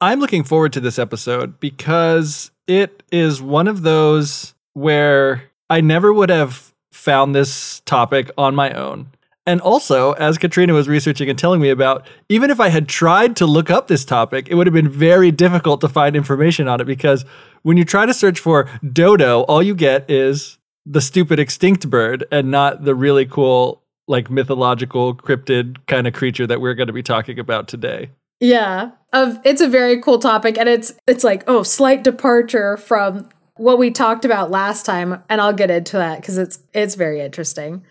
I'm looking forward to this episode because it is one of those where I never would have found this topic on my own. And also, as Katrina was researching and telling me about, even if I had tried to look up this topic, it would have been very difficult to find information on it because when you try to search for dodo, all you get is the stupid extinct bird and not the really cool like mythological cryptid kind of creature that we're going to be talking about today. Yeah, of it's a very cool topic, and it's it's like oh, slight departure from what we talked about last time, and I'll get into that because it's it's very interesting.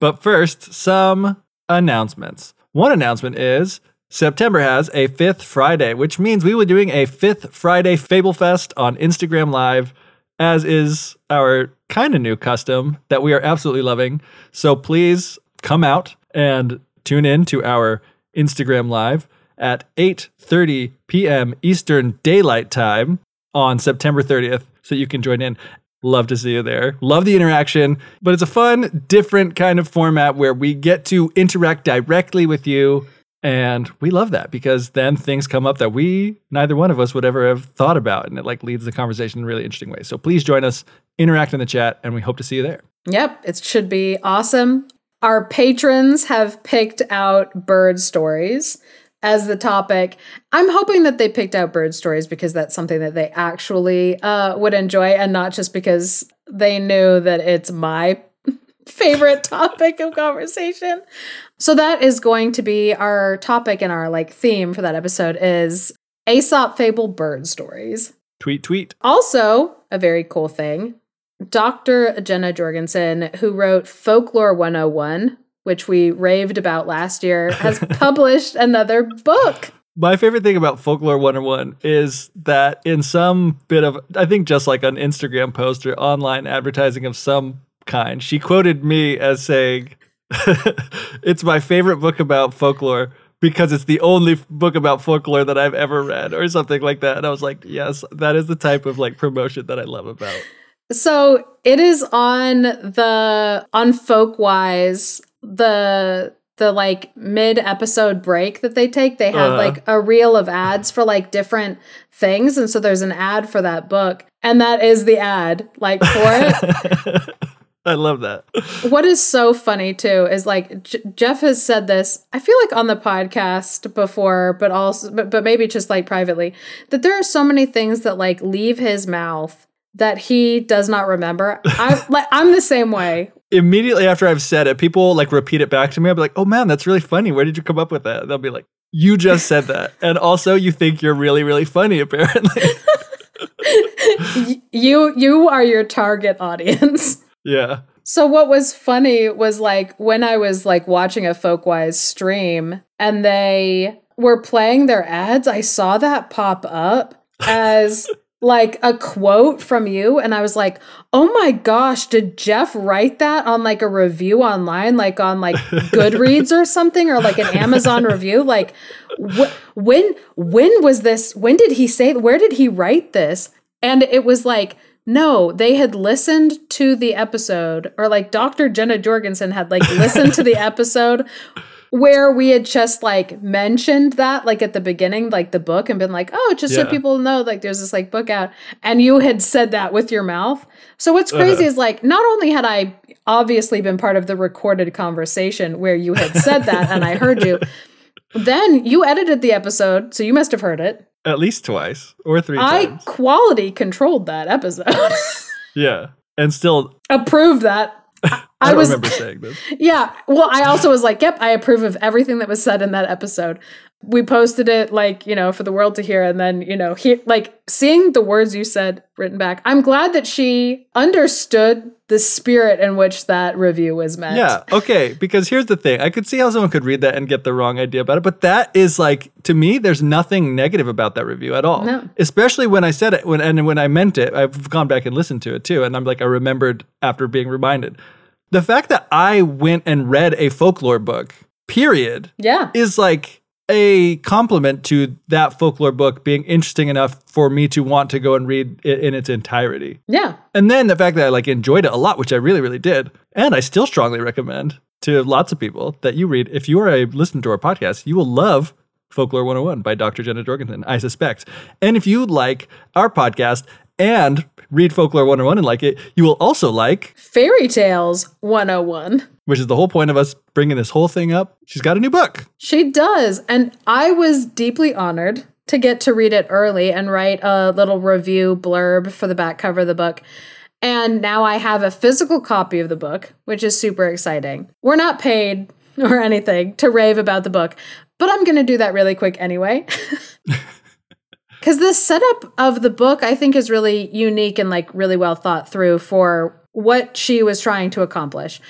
But first, some announcements. One announcement is September has a fifth Friday, which means we will be doing a fifth Friday Fable Fest on Instagram Live, as is our kind of new custom that we are absolutely loving. So please come out and tune in to our Instagram Live at 8:30 p.m. Eastern Daylight Time on September 30th so you can join in. Love to see you there. Love the interaction, but it's a fun, different kind of format where we get to interact directly with you. And we love that because then things come up that we, neither one of us would ever have thought about. And it like leads the conversation in really interesting ways. So please join us, interact in the chat, and we hope to see you there. Yep, it should be awesome. Our patrons have picked out bird stories as the topic. I'm hoping that they picked out bird stories because that's something that they actually uh, would enjoy and not just because they knew that it's my favorite topic of conversation. So that is going to be our topic and our like theme for that episode is Aesop fable bird stories. Tweet, tweet. Also, a very cool thing Dr. Jeana Jorgensen, who wrote Folklore 101, which we raved about last year, has published another book. My favorite thing about Folklore 101 is that in some bit of, I think just like an Instagram post or online advertising of some kind, she quoted me as saying, It's my favorite book about folklore because it's the only f- book about folklore that I've ever read, or something like that. And I was like, Yes, that is the type of like promotion that I love about. So it is on the on Folkwise, the the like mid episode break that they take. They have Uh-huh. like a reel of ads for like different things. And so there's an ad for that book. And that is the ad, like for it. I love that. what is so funny too is like J- Geoff has said this. I feel like on the podcast before, but also, but, but maybe just like privately, that there are so many things that like leave his mouth that he does not remember. I like I'm the same way. Immediately after I've said it, people like repeat it back to me. I'll be like, oh man, that's really funny. Where did you come up with that? They'll be like, you just said that. And also, you think you're really, really funny, apparently. You you are your target audience. yeah. So what was funny was like when I was like watching a Folkwise stream and they were playing their ads, I saw that pop up as like a quote from you and I was like, "Oh my gosh, did Geoff write that on like a review online like on like Goodreads or something or like an Amazon review? Like wh- when when was this? When did he say where did he write this?" And it was like no, they had listened to the episode, or like Dr. Jeana Jorgensen had like listened to the episode where we had just like mentioned that like at the beginning, like the book, and been like, oh, just so people know, like there's this like book out, and you had said that with your mouth. So what's crazy Uh-huh. is like not only had I obviously been part of the recorded conversation where you had said that and I heard you, then you edited the episode, so you must have heard it. At least twice or three I times. quality controlled that episode. Yeah. And still, approve that. I, I was remember saying this. yeah. Well, I also was like, yep, I approve of everything that was said in that episode. We posted it like, you know, for the world to hear. And then, you know, he, like seeing the words you said written back, I'm glad that she understood the spirit in which that review was meant. Yeah, okay, because here's the thing. I could see how someone could read that and get the wrong idea about it, but that is like to me there's nothing negative about that review at all. No. Especially when I said it when and when I meant it. I've gone back and listened to it too and I'm like I remembered after being reminded. The fact that I went and read a folklore book, period, Yeah. is like a compliment to that folklore book being interesting enough for me to want to go and read it in its entirety. Yeah. And then the fact that I like enjoyed it a lot, which I really, really did. And I still strongly recommend to lots of people that you read. If you are a listener to our podcast, you will love Folklore 101 by Dr. Jeana Jorgensen, I suspect. And if you like our podcast and read Folklore 101 and like it, you will also like, Fairy Tales 101. Which is the whole point of us bringing this whole thing up. She's got a new book. She does. And I was deeply honored to get to read it early and write a little review blurb for the back cover of the book. And now I have a physical copy of the book, which is super exciting. We're not paid or anything to rave about the book, but I'm going to do that really quick anyway. Because the setup of the book, I think, is really unique and like really well thought through for what she was trying to accomplish.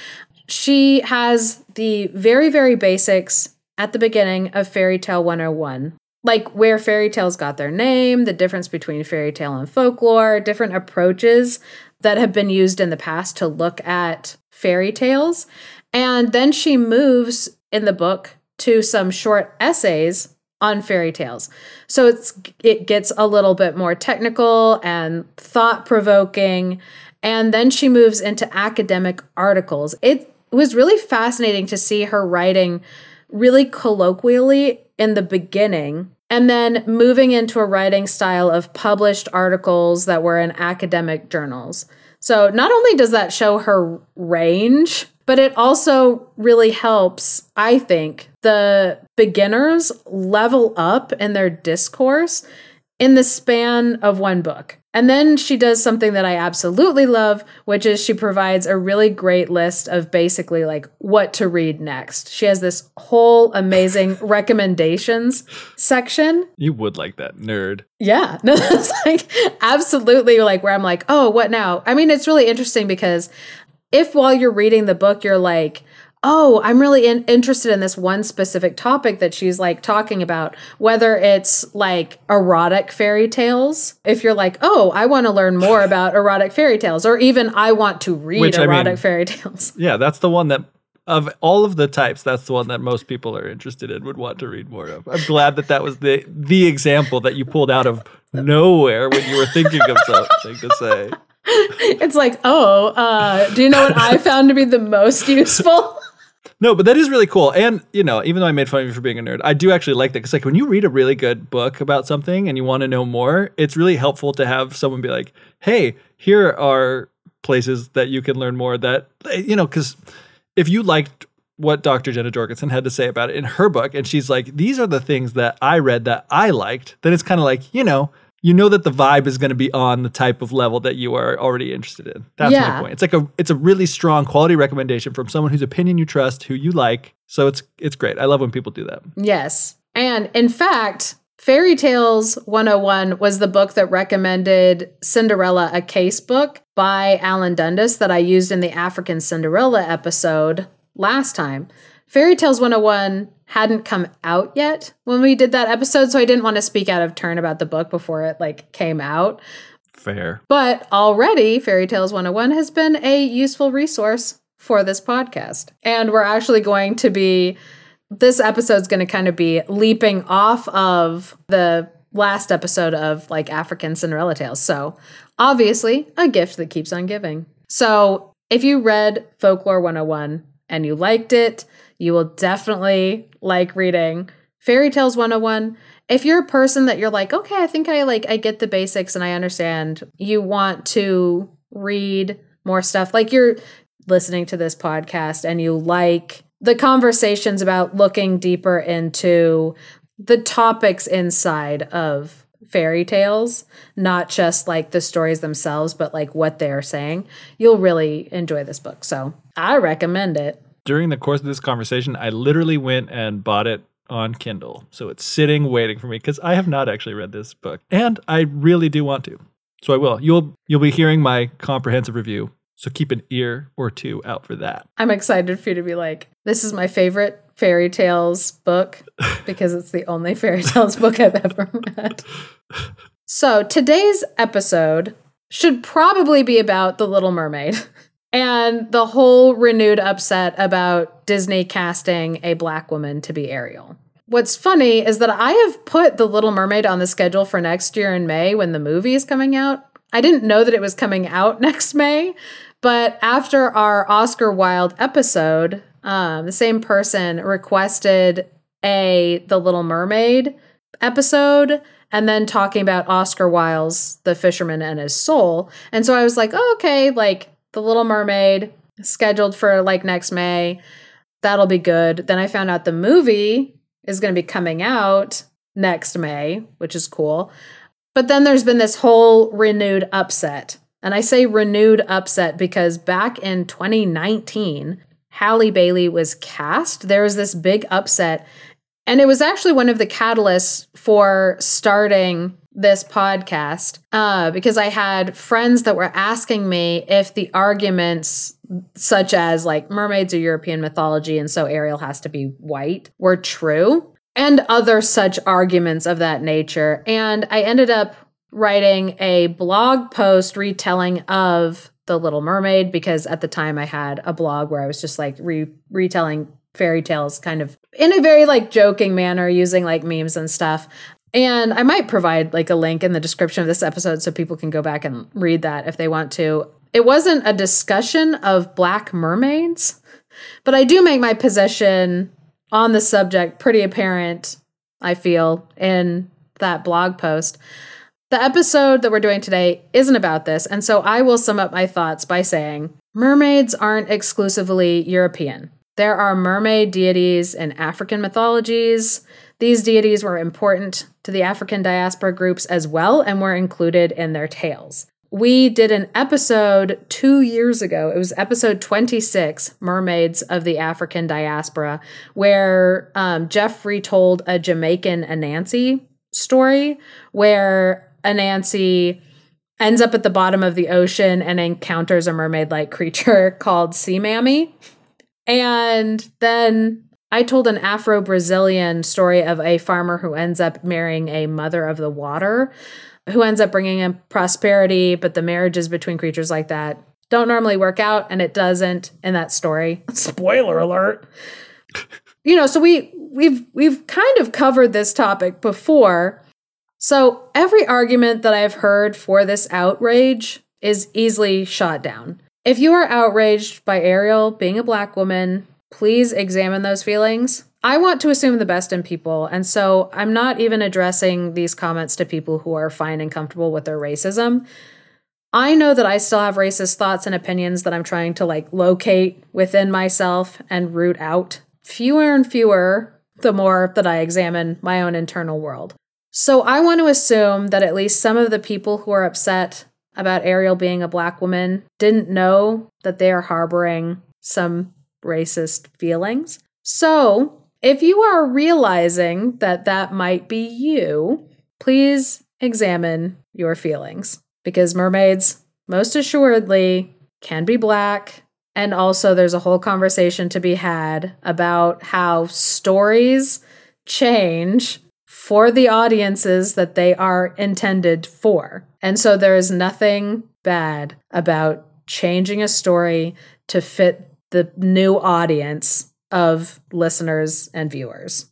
She has the very, very basics at the beginning of Fairy Tale 101, like where fairy tales got their name, the difference between fairy tale and folklore, different approaches that have been used in the past to look at fairy tales. And then she moves in the book to some short essays on fairy tales. So it's it gets a little bit more technical and thought provoking and then she moves into academic articles. It was really fascinating to see her writing really colloquially in the beginning and then moving into a writing style of published articles that were in academic journals. So not only does that show her range, but it also really helps, I think, the beginners level up in their discourse in the span of one book. And then she does something that I absolutely love, which is she provides a really great list of basically like what to read next. She has this whole amazing recommendations section. You would like that, nerd. Yeah, no, that's like absolutely like where I'm like, oh, what now? I mean, it's really interesting because if while you're reading the book, you're like, oh, I'm really in- interested in this one specific topic that she's like talking about, whether it's like erotic fairy tales. If you're like, oh, I want to learn more about erotic fairy tales, or even I want to read Which, I mean- erotic fairy tales. Yeah, that's the one that of all of the types, that's the one that most people are interested in, would want to read more of. I'm glad that that was the the example that you pulled out of nowhere when you were thinking of something to say. It's like, oh, uh, do you know what I found to be the most useful? No, but that is really cool. And, you know, even though I made fun of you for being a nerd, I do actually like that. Because, like, when you read a really good book about something and you want to know more, it's really helpful to have someone be like, hey, here are places that you can learn more that, you know, because if you liked what Dr. Jeana Jorgensen had to say about it in her book, and she's like, these are the things that I read that I liked, then it's kind of like, you know, you know that the vibe is going to be on the type of level that you are already interested in. That's Yeah. my point. It's like a it's a really strong quality recommendation from someone whose opinion you trust, who you like. So it's it's great. I love when people do that. Yes. And in fact, Fairy Tales 101 was the book that recommended Cinderella, a case book by Alan Dundes that I used in the African Cinderella episode last time. Fairy Tales 101 hadn't come out yet when we did that episode, so I didn't want to speak out of turn about the book before it like came out. Fair. But already, Fairy Tales 101 has been a useful resource for this podcast. And we're actually going to be, this episode's going to kind of be leaping off of the last episode of like African Cinderella Tales. So, obviously, a gift that keeps on giving. So, if you read Folklore 101 and you liked it, you will definitely like reading Fairy Tales 101 if you're a person that you're like okay i think i like i get the basics and i understand you want to read more stuff. Like you're listening to this podcast and you like the conversations about looking deeper into the topics inside of fairy tales not just like the stories themselves but like what they're saying. You'll really enjoy this book. So i recommend it During the course of this conversation, I literally went and bought it on Kindle. So it's sitting waiting for me because I have not actually read this book. And I really do want to. So I will. You'll you'll be hearing my comprehensive review. So keep an ear or two out for that. I'm excited for you to be like, this is my favorite fairy tales book because it's the only fairy tales book I've ever read. So today's episode should probably be about The Little Mermaid and the whole renewed upset about Disney casting a black woman to be Ariel. What's funny is that I have put The Little Mermaid on the schedule for next year in May when the movie is coming out. I didn't know that it was coming out next May, but after our Oscar Wilde episode, um, the same person requested a The Little Mermaid episode and then talking about Oscar Wilde's The Fisherman and His Soul. And so I was like, oh, okay, like The Little Mermaid scheduled for like next May. That'll be good. Then I found out the movie is going to be coming out next May, which is cool. But then there's been this whole renewed upset. And I say renewed upset because back in 2019, Halle Bailey was cast. There was this big upset and it was actually one of the catalysts for starting this podcast uh, because I had friends that were asking me if the arguments, such as like mermaids are European mythology and so Ariel has to be white, were true, and other such arguments of that nature. And I ended up writing a blog post retelling of The Little Mermaid because at the time I had a blog where I was just like re- retelling fairy tales kind of in a very like joking manner using like memes and stuff. And I might provide like a link in the description of this episode so people can go back and read that if they want to. It wasn't a discussion of black mermaids, but I do make my position on the subject pretty apparent, I feel, in that blog post. The episode that we're doing today isn't about this, and so I will sum up my thoughts by saying mermaids aren't exclusively European. There are mermaid deities in African mythologies. These deities were important to the African diaspora groups as well and were included in their tales. We did an episode two years ago. It was episode 26, Mermaids of the African Diaspora, where um, Geoff retold a Jamaican Anansi story where Anansi ends up at the bottom of the ocean and encounters a mermaid like creature called Sea Mammy. And then I told an Afro Brazilian story of a farmer who ends up marrying a mother of the water, who ends up bringing in prosperity, but the marriages between creatures like that don't normally work out, and it doesn't in that story. Spoiler alert. you know, so we we've we've kind of covered this topic before. So every argument that I've heard for this outrage is easily shot down. If you are outraged by Ariel being a black woman, please examine those feelings. I want to assume the best in people, and so I'm not even addressing these comments to people who are fine and comfortable with their racism. I know that I still have racist thoughts and opinions that I'm trying to like locate within myself and root out. Fewer and fewer the more that I examine my own internal world. So I want to assume that at least some of the people who are upset about Ariel being a black woman didn't know that they are harboring some racist feelings. So, if you are realizing that that might be you, please examine your feelings because mermaids, most assuredly, can be black. And also, there's a whole conversation to be had about how stories change for the audiences that they are intended for. And so there is nothing bad about changing a story to fit the new audience of listeners and viewers.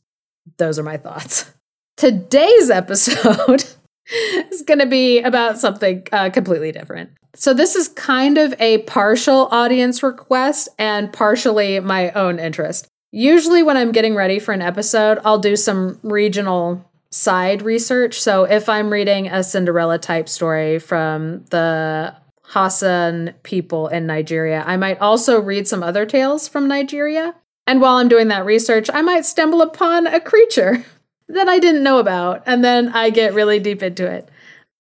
Those are my thoughts. Today's episode is going to be about something uh, completely different. So, this is kind of a partial audience request and partially my own interest. Usually, when I'm getting ready for an episode, I'll do some regional side research. So, if I'm reading a Cinderella type story from the Hassan people in Nigeria, I might also read some other tales from Nigeria. And while I'm doing that research, I might stumble upon a creature that I didn't know about, and then I get really deep into it.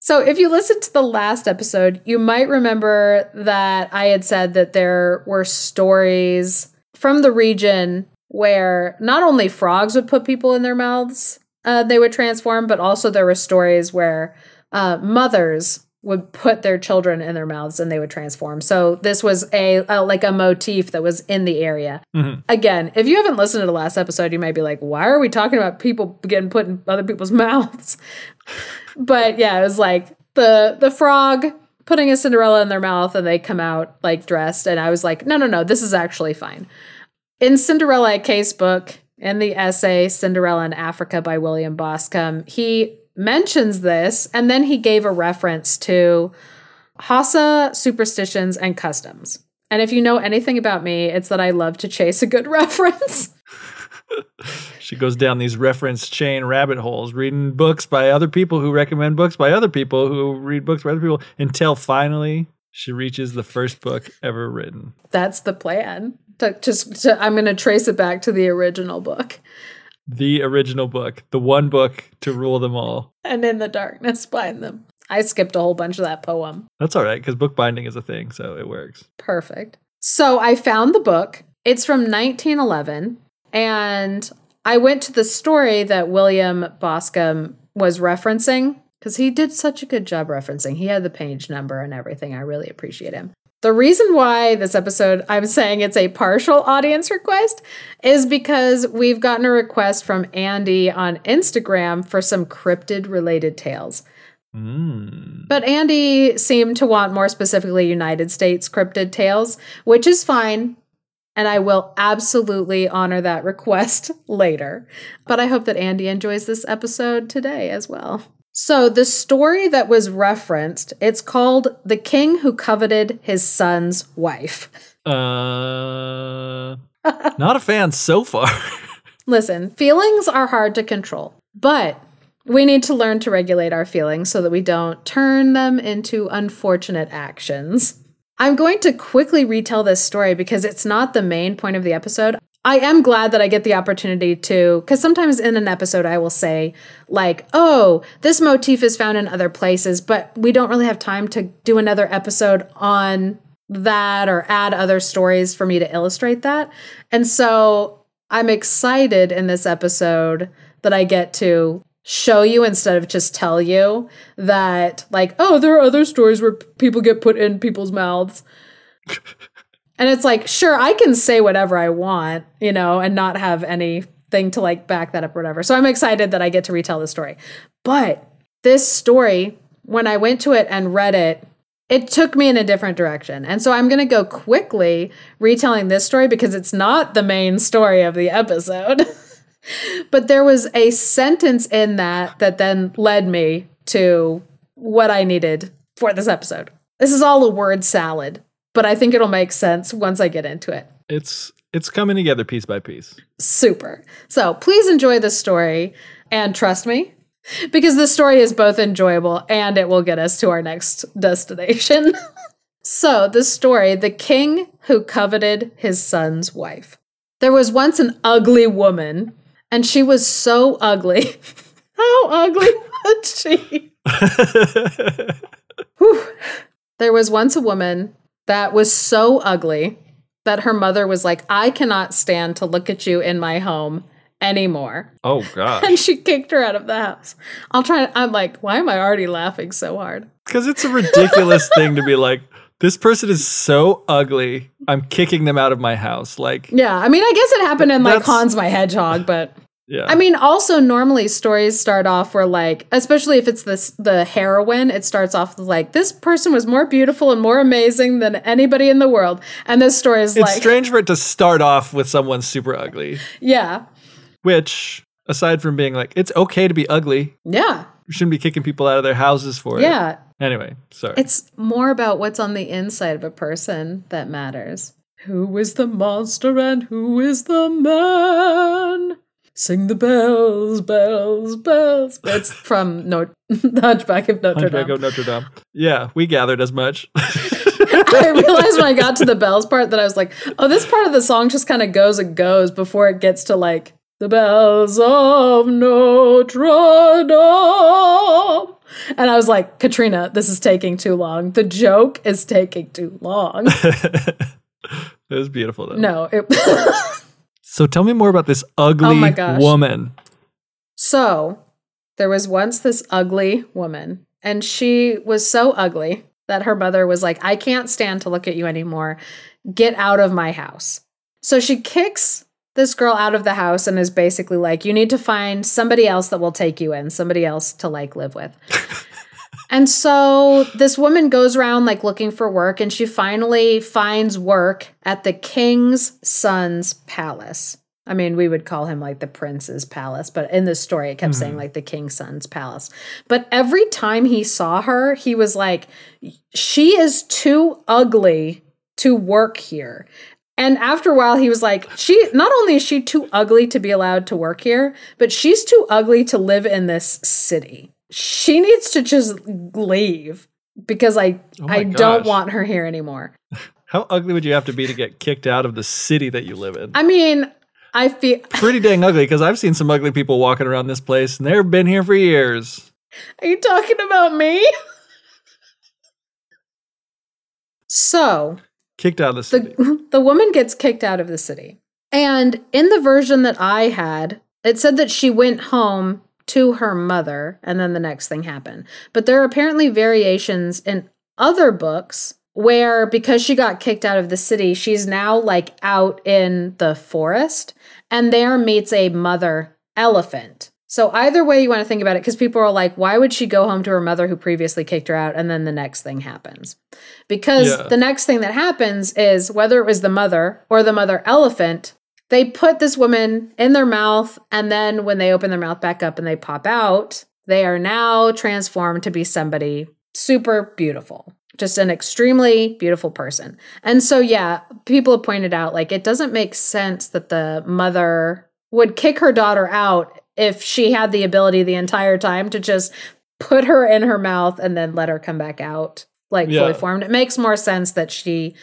So, if you listened to the last episode, you might remember that I had said that there were stories from the region where not only frogs would put people in their mouths, uh, they would transform, but also there were stories where uh, mothers would put their children in their mouths and they would transform. So this was a, a like a motif that was in the area. Mhm. Again, if you haven't listened to the last episode, you might be like, "Why are we talking about people getting put in other people's mouths?" but yeah, it was like the the frog putting a Cinderella in their mouth and they come out like dressed and I was like, "No, no, no, this is actually fine." In Cinderella Case book, in the essay Cinderella in Africa by William Bascom, he mentions this and then he gave a reference to Hausa superstitions and customs. And if you know anything about me, it's that I love to chase a good reference. She goes down these reference chain rabbit holes, reading books by other people who recommend books by other people who read books by other people until finally she reaches the first book ever written. That's the plan. To just to, I'm going to trace it back to the original book. The original book, the one book to rule them all. And in the darkness bind them. I skipped a whole bunch of that poem. That's all right because bookbinding is a thing, so it works. Perfect. So I found the book. It's from 1911. And I went to the story that William Bascom was referencing because he did such a good job referencing. He had the page number and everything. I really appreciate him. The reason why this episode, I'm saying it's a partial audience request, is because we've gotten a request from Andy on Instagram for some cryptid related tales. Mm. But Andy seemed to want more specifically United States cryptid tales, which is fine. And I will absolutely honor that request later. But I hope that Andy enjoys this episode today as well. So the story that was referenced, it's called The King Who Coveted His Son's Wife. Uh, not a fan so far. Listen, feelings are hard to control, but we need to learn to regulate our feelings so that we don't turn them into unfortunate actions. I'm going to quickly retell this story because it's not the main point of the episode. I am glad that I get the opportunity to, because sometimes in an episode I will say, like, oh, this motif is found in other places, but we don't really have time to do another episode on that or add other stories for me to illustrate that. And so I'm excited in this episode that I get to show you instead of just tell you that, like, oh, there are other stories where people get put in people's mouths. and it's like, sure, I can say whatever I want, you know, and not have anything to like back that up or whatever. So I'm excited that I get to retell the story. But this story, when I went to it and read it, it took me in a different direction. And so I'm going to go quickly retelling this story because it's not the main story of the episode. but there was a sentence in that that then led me to what I needed for this episode. This is all a word salad, but I think it'll make sense once I get into it. It's it's coming together piece by piece. Super. So please enjoy this story and trust me because the story is both enjoyable and it will get us to our next destination. so, the story The King Who Coveted His Son's Wife. There was once an ugly woman, and she was so ugly. How ugly was she? There was once a woman that was so ugly that her mother was like, I cannot stand to look at you in my home anymore. oh god. And she kicked her out of the house. I'll try. I'm like, why am I already laughing so hard? Because it's a ridiculous thing to be like, this person is so ugly. I'm kicking them out of my house. Like, Yeah, I mean, I guess it happened in like Hans my Hedgehog, but yeah. I mean, also normally stories start off where like, especially if it's this the heroine, it starts off with like this person was more beautiful and more amazing than anybody in the world, and this story is it's like, strange for it to start off with someone super ugly, yeah, which, aside from being like, it's okay to be ugly, yeah, you shouldn't be kicking people out of their houses for it. yeah. Anyway, sorry. It's more about what's on the inside of a person that matters. Who is the monster and who is the man? Sing the bells, bells, bells. It's from no- the Hunchback of Notre Hunchback Dame. of Notre Dame. Yeah, we gathered as much. I realized when I got to the bells part that I was like, oh, this part of the song just kind of goes and goes before it gets to like the bells of Notre Dame. And I was like, Katrina, this is taking too long. The joke is taking too long. it was beautiful though. No, it So tell me more about this Oh ugly my gosh. woman. So, there was once this ugly woman, and she was so ugly that her mother was like, I can't stand to look at you anymore. Get out of my house. So, she kicks this girl out of the house and is basically like, You need to find somebody else that will take you in, somebody else to like live with. and so, this woman goes around like looking for work, and she finally finds work at the king's son's palace. I mean, we would call him like the prince's palace, but in this story, it kept saying mm-hmm. like the king's son's palace. But every time he saw her, he was like, she is too ugly to work here. And after a while, he was like, she not only is she too ugly to be allowed to work here, but she's too ugly to live in this city. She needs to just leave because I Oh I don't want her here anymore. How ugly would you have to be to get kicked out of the city that you live in? I mean, I feel Pretty dang ugly because I've seen some ugly people walking around this place and they've been here for years. Are you talking about me? so, Kicked out of the city. the the woman gets kicked out of the city. And in the version that I had, it said that she went home to her mother and then the next thing happened. But there are apparently variations in other books where because she got kicked out of the city, she's now like out in the forest and there meets a mother elephant. So either way you want to think about it because people are like why would she go home to her mother who previously kicked her out and then the next thing happens? Because Yeah. the next thing that happens is whether it was the mother or the mother elephant, they put this woman in their mouth, and then when they open their mouth back up and they pop out, they are now transformed to be somebody super beautiful. Just an extremely beautiful person. And so, yeah, people have pointed out like it doesn't make sense that the mother would kick her daughter out if she had the ability the entire time to just put her in her mouth and then let her come back out like Yeah. fully formed. It makes more sense that she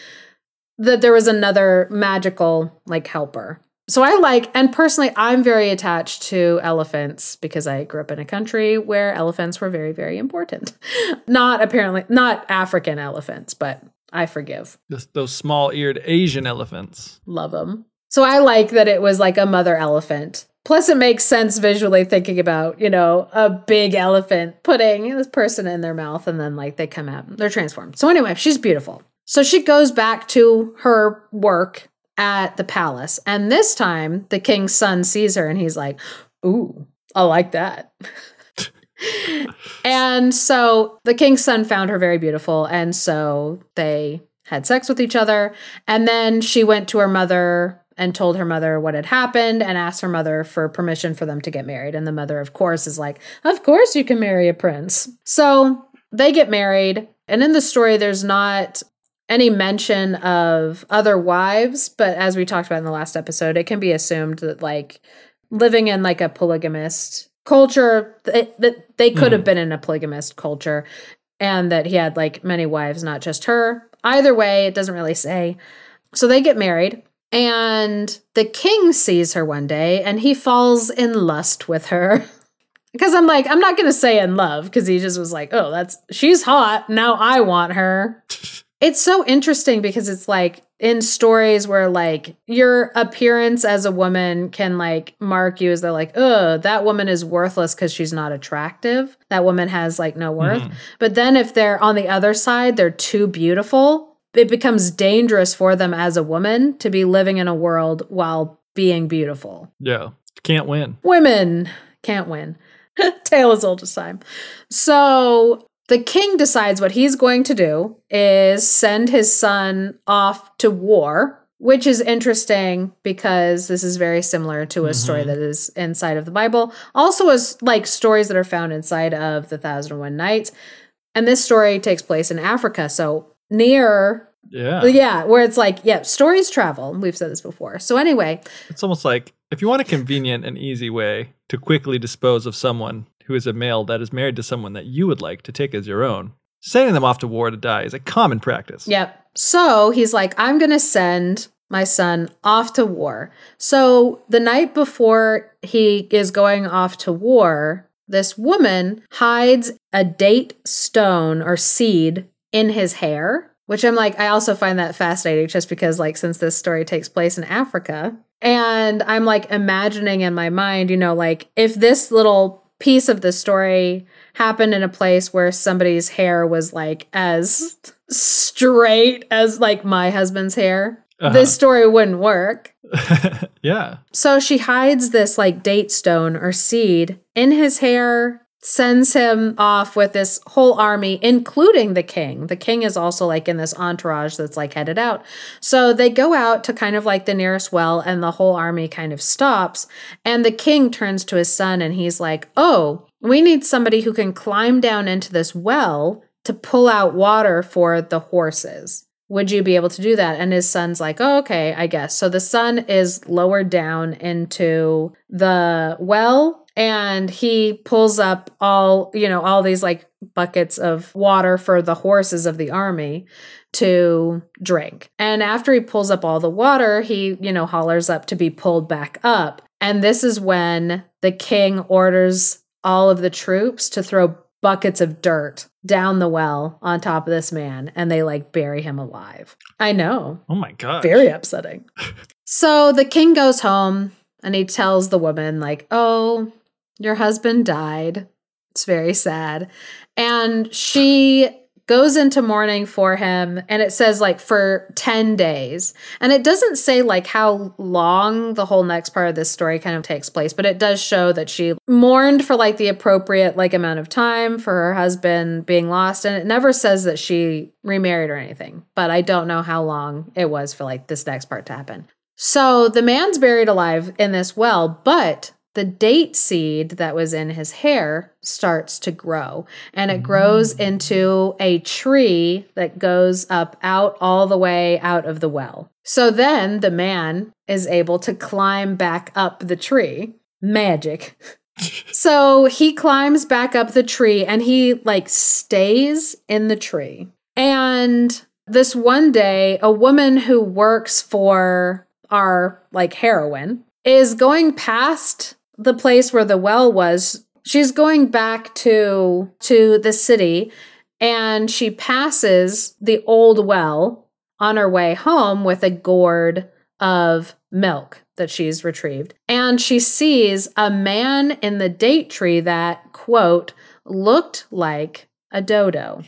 that there was another magical like helper. So I like and personally I'm very attached to elephants because I grew up in a country where elephants were very very important. not apparently not African elephants, but I forgive. This, those small eared Asian elephants. Love them. So I like that it was like a mother elephant. Plus, it makes sense visually thinking about, you know, a big elephant putting this person in their mouth and then like they come out, they're transformed. So, anyway, she's beautiful. So she goes back to her work at the palace. And this time, the king's son sees her and he's like, Ooh, I like that. and so the king's son found her very beautiful. And so they had sex with each other. And then she went to her mother and told her mother what had happened and asked her mother for permission for them to get married. And the mother, of course, is like, Of course you can marry a prince. So they get married. And in the story, there's not any mention of other wives, but as we talked about in the last episode, it can be assumed that like living in like a polygamist culture, that that they could have hmm. been in a polygamist culture and that he had like many wives, not just her. Either way, it doesn't really say. So they get married, and the king sees her one day and he falls in lust with her. Because I'm like, I'm not going to say in love because he just was like, oh, that's, she's hot. Now I want her. It's so interesting because it's like in stories where like your appearance as a woman can like mark you as they're like, oh, that woman is worthless because she's not attractive. That woman has like no worth. Mhm. But then if they're on the other side, they're too beautiful, it becomes dangerous for them as a woman to be living in a world while being beautiful. Yeah. Can't win. Women can't win. Tale as old as time. So the king decides what he's going to do is send his son off to war, which is interesting because this is very similar to a story Mhm. that is inside of the Bible. Also, as like stories that are found inside of the Thousand and One Nights. And this story takes place in Africa. So near Yeah. yeah, where it's like, yeah, stories travel. We've said this before. So anyway, It's almost like if you want a convenient and easy way to quickly dispose of someone who is a male that is married to someone that you would like to take as your own, sending them off to war to die is a common practice. Yep. So he's like, I'm going to send my son off to war. So the night before he is going off to war, this woman hides a date stone or seed in his hair, which I'm like, I also find that fascinating just because, like, since this story takes place in Africa, And I'm like imagining in my mind, you know, like if this little piece of the story happened in a place where somebody's hair was like as straight as like my husband's hair, Uh-huh. this story wouldn't work. yeah. So she hides this like date stone or seed in his hair, sends him off with this whole army, including the king. The king is also like in this entourage that's like headed out. So they go out to kind of like the nearest well, and the whole army kind of stops. And the king turns to his son and he's like, Oh, we need somebody who can climb down into this well to pull out water for the horses would you be able to do that? And his son's like, oh, okay, I guess. So the son is lowered down into the well and he pulls up all, you know, all these like buckets of water for the horses of the army to drink. And after he pulls up all the water, he, you know, hollers up to be pulled back up. And this is when the king orders all of the troops to throw buckets of dirt down the well on top of this man and they like bury him alive. I know. Oh my god. Very upsetting. so the king goes home and he tells the woman, like, oh, your husband died. It's very sad. And she goes into mourning for him and it says like for 10 days and it doesn't say like how long the whole next part of this story kind of takes place but it does show that she mourned for like the appropriate like amount of time for her husband being lost and it never says that she remarried or anything but i don't know how long it was for like this next part to happen so the man's buried alive in this well but the date seed that was in his hair starts to grow and it grows mm. into a tree that goes up out all the way out of the well. So then the man is able to climb back up the tree. Magic. so he climbs back up the tree and he like stays in the tree. And this one day, a woman who works for our like heroine is going past the place where the well was she's going back to to the city and she passes the old well on her way home with a gourd of milk that she's retrieved. And she sees a man in the date tree that quote looked like a dodo.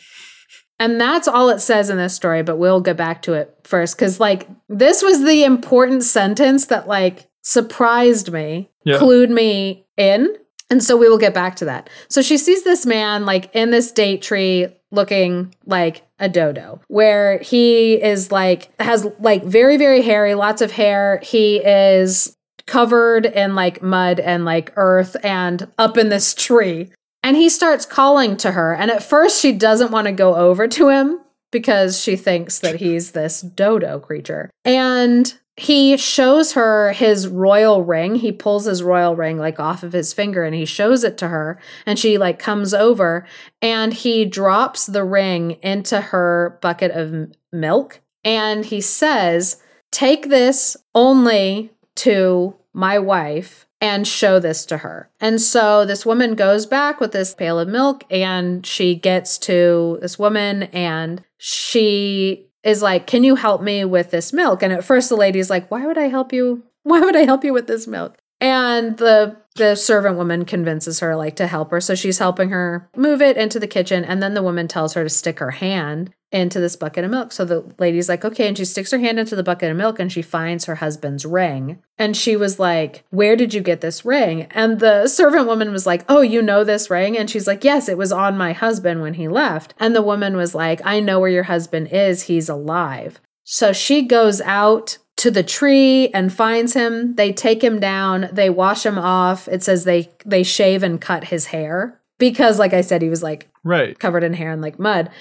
And that's all it says in this story but we'll get back to it first cuz like this was the important sentence that like surprised me Yeah. clued me in. And so we will get back to that. So she sees this man like in this date tree looking like a dodo, where he is like, has like very, very hairy, lots of hair. He is covered in like mud and like earth and up in this tree. And he starts calling to her. And at first, she doesn't want to go over to him because she thinks that he's this dodo creature. And he shows her his royal ring. He pulls his royal ring like off of his finger and he shows it to her. And she like comes over and he drops the ring into her bucket of milk. And he says, Take this only to my wife and show this to her. And so this woman goes back with this pail of milk and she gets to this woman and she is like, Can you help me with this milk? And at first the lady's like, Why would I help you? Why would I help you with this milk? And the the servant woman convinces her like to help her. So she's helping her move it into the kitchen. And then the woman tells her to stick her hand into this bucket of milk. So the lady's like, okay. And she sticks her hand into the bucket of milk and she finds her husband's ring. And she was like, Where did you get this ring? And the servant woman was like, Oh, you know this ring? And she's like, Yes, it was on my husband when he left. And the woman was like, I know where your husband is. He's alive. So she goes out to the tree and finds him. They take him down, they wash him off. It says they they shave and cut his hair because like I said he was like Right. covered in hair and like mud.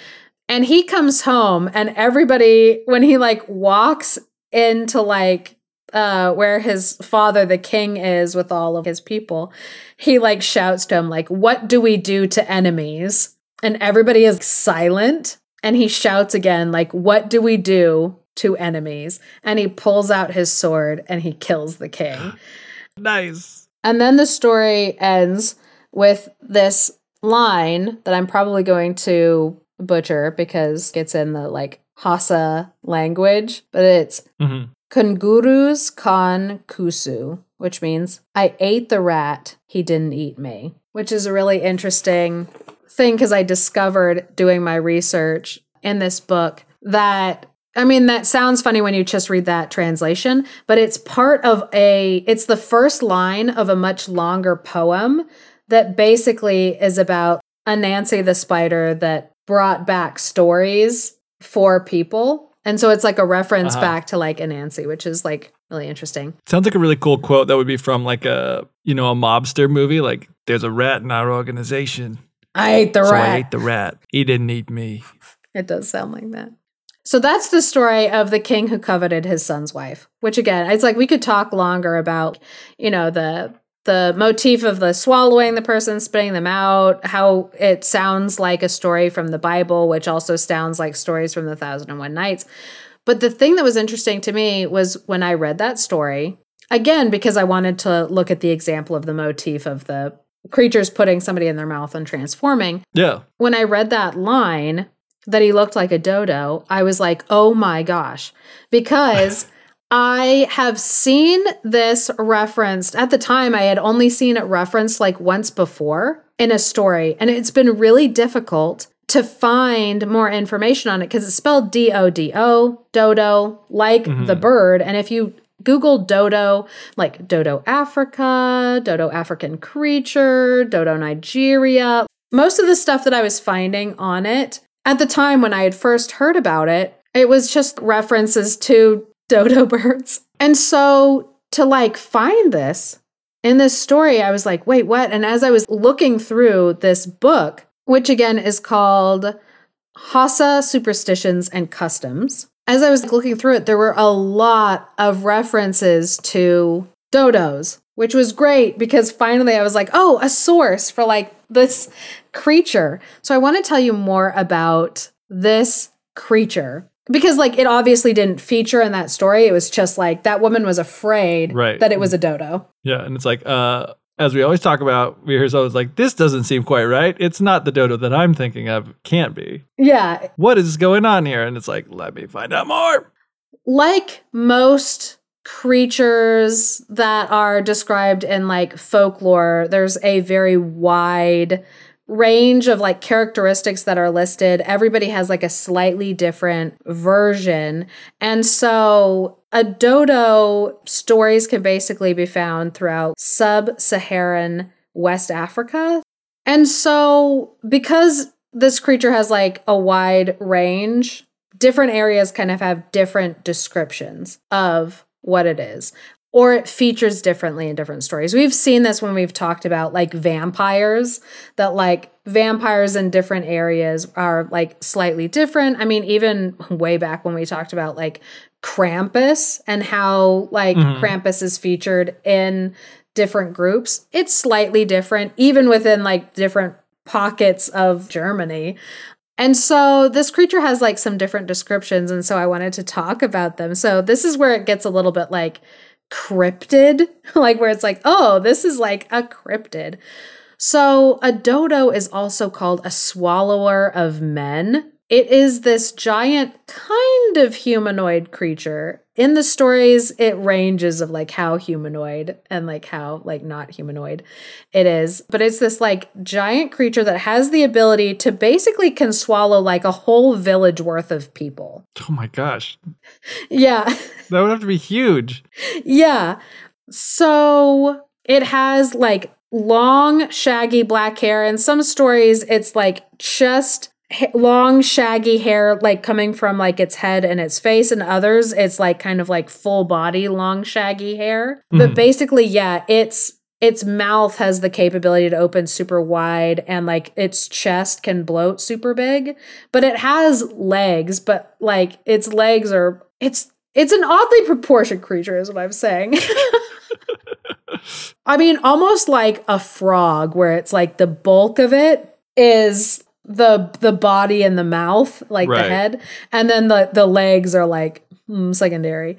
And he comes home and everybody when he like walks into like uh where his father the king is with all of his people, he like shouts to him like what do we do to enemies? And everybody is silent and he shouts again like what do we do to enemies? And he pulls out his sword and he kills the king. Nice. And then the story ends with this line that I'm probably going to butcher because it's in the like Hausa language, but it's hmm Kungurus kan kusu, which means I ate the rat, he didn't eat me, which is a really interesting thing because I discovered doing my research in this book that I mean that sounds funny when you just read that translation, but it's part of a it's the first line of a much longer poem that basically is about Anansi the spider that brought back stories for people. And so it's like a reference Uh-huh. back to like Anansi, which is like really interesting. Sounds like a really cool quote that would be from like a you know a mobster movie. Like, there's a rat in our organization, I ate the so I rat. ate the rat. He didn't eat me. It does sound like that. So that's the story of the king who coveted his son's wife, which again, it's like we could talk longer about, you know, the the motif of the swallowing the person, spitting them out, how it sounds like a story from the Bible, which also sounds like stories from the Thousand and One Nights. But the thing that was interesting to me was when I read that story, again, because I wanted to look at the example of the motif of the creatures putting somebody in their mouth and transforming Yeah. when I read that line that he looked like a dodo, I was like, oh my gosh. Because I have seen this referenced at the time, I had only seen it referenced like once before in a story. And it's been really difficult to find more information on it because it's spelled D O D O, dodo, like mm-hmm. the bird. And if you Google dodo, like dodo Africa, dodo African creature, dodo Nigeria, most of the stuff that I was finding on it at the time when I had first heard about it, it was just references to dodo birds. And so to like find this in this story, I was like, wait, what? And as I was looking through this book, which again is called Hausa Superstitions and Customs, as I was looking through it, there were a lot of references to dodos, which was great because finally I was like, oh, a source for like this creature. So I want to tell you more about this creature because like it obviously didn't feature in that story. It was just like that woman was afraid Right. that it was a dodo. Yeah, and it's like, uh, as we always talk about, we hear someone's like, "This doesn't seem quite right. It's not the dodo that I'm thinking of. Can't be. Yeah, What is going on here?" And it's like, "Let me find out more." like most creatures that are described in like folklore, there's a very wide range of like characteristics that are listed. Everybody has like a slightly different version. And so a dodo stories can basically be found throughout sub Saharan West Africa. And so because this creature has like a wide range, different areas kind of have different descriptions of what it is or it features differently in different stories. We've seen this when we've talked about like vampires that like vampires in different areas are like slightly different. I mean even way back when we talked about like Krampus and how like Mhm. Krampus is featured in different groups, it's slightly different even within like different pockets of Germany. And so this creature has like some different descriptions. And so I wanted to talk about them. So this is where it gets a little bit like cryptid, like where it's like, oh, this is like a cryptid. So a dodo is also called a swallower of men. It is this giant kind of humanoid creature. In the stories, it ranges of like how humanoid and like how like not humanoid it is. But it's this like giant creature that has the ability to basically can swallow like a whole village worth of people. Oh my gosh, Yeah. that would have to be huge. Yeah. So it has like long, shaggy black hair. In some stories, it's like just long, shaggy hair, like coming from like its head and its face. And others, it's like kind of like full body, long, shaggy hair. But Mhm. basically, yeah, it's. Its mouth has the capability to open super wide and like its chest can bloat super big, but it has legs, but like its legs are it's it's an oddly proportioned creature, is what I'm saying. I mean, almost like a frog, where it's like the bulk of it is the the body and the mouth, like Right. the head, and then the the legs are like hmm, secondary.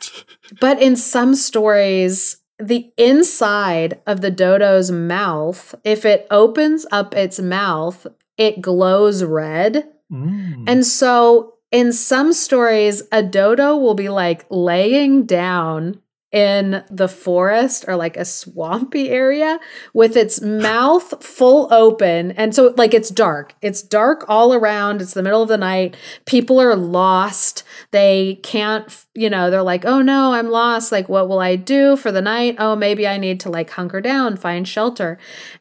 But in some stories, the inside of the dodo's mouth, if it opens up its mouth, it glows red. Mm. And so in some stories, a dodo will be like laying down in the forest or like a swampy area with its mouth full open. And so, like, it's dark. It's dark all around. It's the middle of the night. People are lost. They can't, you know, they're like, oh no, I'm lost. Like, what will I do for the night? Oh, maybe I need to like hunker down, find shelter.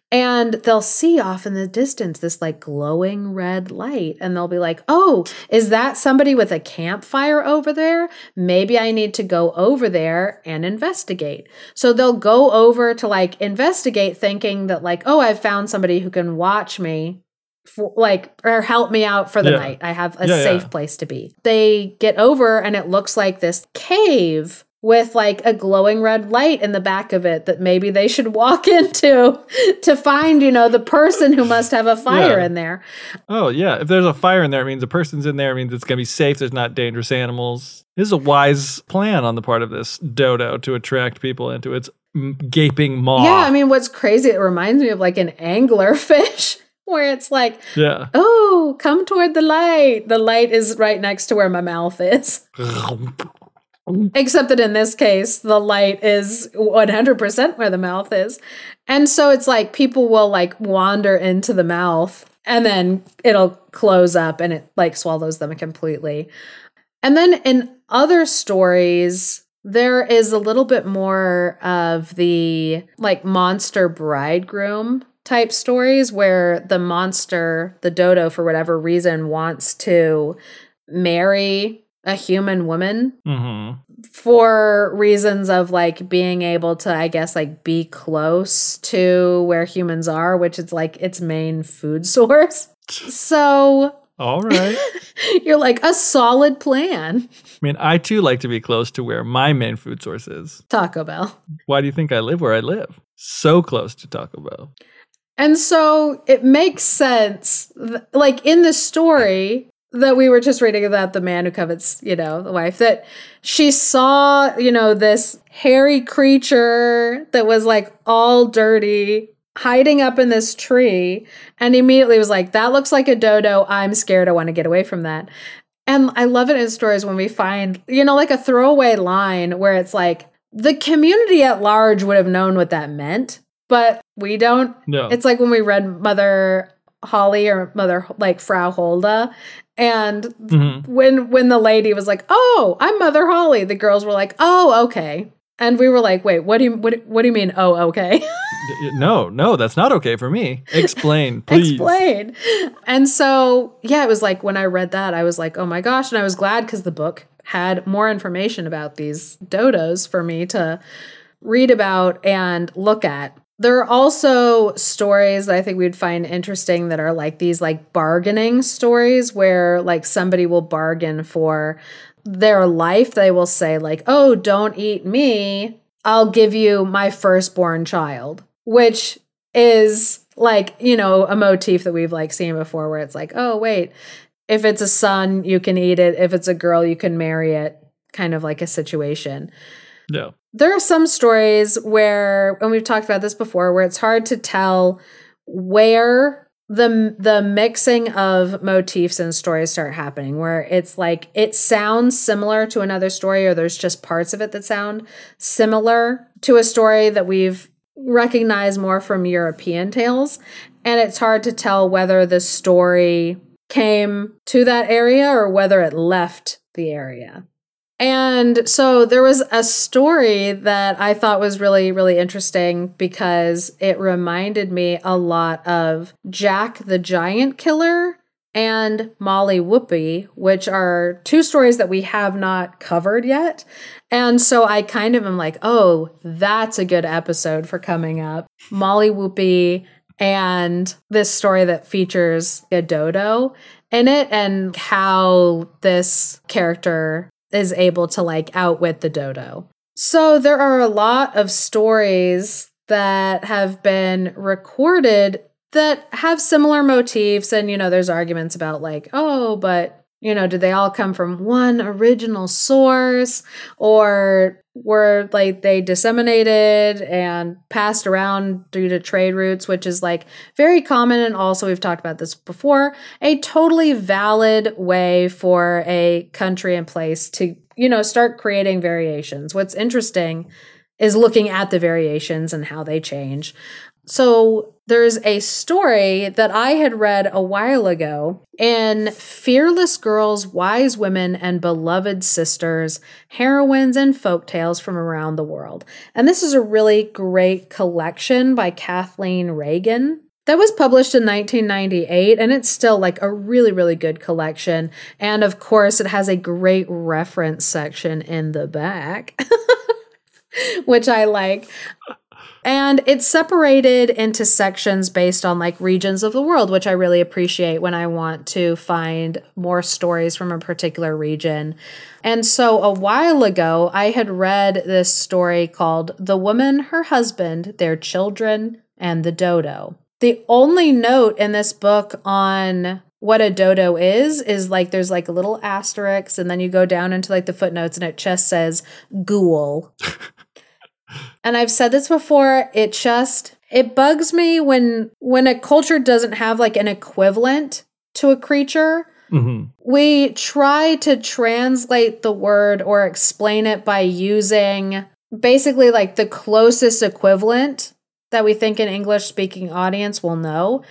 And they'll see off in the distance this like glowing red light. And they'll be like, oh, is that somebody with a campfire over there? Maybe I need to go over there and investigate. So they'll go over to like investigate, thinking that, like, oh, I've found somebody who can watch me. For, like or help me out for the Yeah. night. I have a Yeah, safe yeah. place to be. They get over and it looks like this cave with like a glowing red light in the back of it that maybe they should walk into to find, you know, the person who must have a fire Yeah. in there. Oh yeah, if there's a fire in there, it means a person's in there. It means it's gonna be safe. There's not dangerous animals. This is a wise plan on the part of this dodo to attract people into its gaping maw. Yeah, I mean, what's crazy, it reminds me of like an anglerfish where it's like, yeah. oh, come toward the light. The light is right next to where my mouth is. Except that in this case, the light is 100% where the mouth is. And so it's like people will like wander into the mouth and then it'll close up and it like swallows them completely. And then in other stories, there is a little bit more of the like monster bridegroom type stories where the monster, the dodo, for whatever reason, wants to marry a human woman hmm for reasons of like being able to i guess like be close to where humans are which is like its main food source so All right. you're like a solid plan I mean, I too like to be close to where my main food source is. taco bell Why do you think I live where I live? So close to Taco Bell. and so it makes sense like in the story that we were just reading about the man who covets, you know, the wife, that she saw, you know, this hairy creature that was like all dirty hiding up in this tree and immediately was like, that looks like a dodo. I'm scared. I want to get away from that. And I love it in stories when we find, you know, like a throwaway line where it's like, the community at large would have known what that meant, but we don't No. it's like when we read Mother Holly or Mother like Frau Holda, and Mhm. when when the lady was like, "Oh, I'm Mother Holly," the girls were like, "Oh, okay," and we were like, "Wait, what do you what, what do you mean? Oh, okay." No, no, that's not okay for me. Explain, please. Explain. And so, yeah, it was like when I read that, I was like, "Oh my gosh!" And I was glad because the book had more information about these dodos for me to read about and look at. There are also stories that I think we'd find interesting that are like these like bargaining stories where like somebody will bargain for their life. They will say like, "Oh, don't eat me. I'll give you my firstborn child." Which is like, you know, a motif that we've like seen before where it's like, "Oh, wait, if it's a son, you can eat it. If it's a girl, you can marry it." Kind of like a situation No. There are some stories where and we've talked about this before where it's hard to tell where the the mixing of motifs and stories start happening where it's like it sounds similar to another story or there's just parts of it that sound similar to a story that we've recognized more from European tales and it's hard to tell whether the story came to that area or whether it left the area. And so there was a story that I thought was really, really interesting because it reminded me a lot of Jack the Giant Killer and Molly Whuppie, which are two stories that we have not covered yet. And so I kind of am like, oh, that's a good episode for coming up. Molly Whuppie and this story that features a dodo in it and how this character is able to like outwit the dodo. So there are a lot of stories that have been recorded that have similar motifs and you know there's arguments about like oh but You know, did they all come from one original source or were like they disseminated and passed around due to trade routes, which is like very common. And also, we've talked about this before a totally valid way for a country and place to, you know, start creating variations. What's interesting is looking at the variations and how they change. So there's a story that I had read a while ago in Fearless Girls, Wise Women, and Beloved Sisters Heroines and Folk Tales from Around the World. And this is a really great collection by Kathleen Ragan. That was published in 1998, and it's still like a really, really good collection. And of course, it has a great reference section in the back, which I like. And it's separated into sections based on like regions of the world, which I really appreciate when I want to find more stories from a particular region. And so a while ago, I had read this story called The Woman, Her Husband, Their Children, and the Dodo. The only note in this book on what a dodo is is like there's like a little asterisk and then you go down into like the footnotes and it just says ghoul and I've said this before, it just it bugs me when when a culture doesn't have like an equivalent to a creature. Mm-hmm. We try to translate the word or explain it by using basically like the closest equivalent that we think an English speaking audience will know.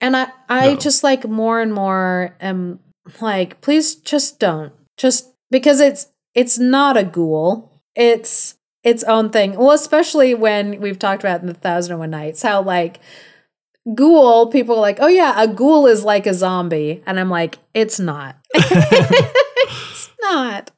And I, I no. just like more and more am like, please just don't. Just because it's it's not a ghoul. It's its own thing. Well, especially when we've talked about in the Thousand and One Nights, how like ghoul, people are like, oh yeah, a ghoul is like a zombie. And I'm like, it's not. it's not.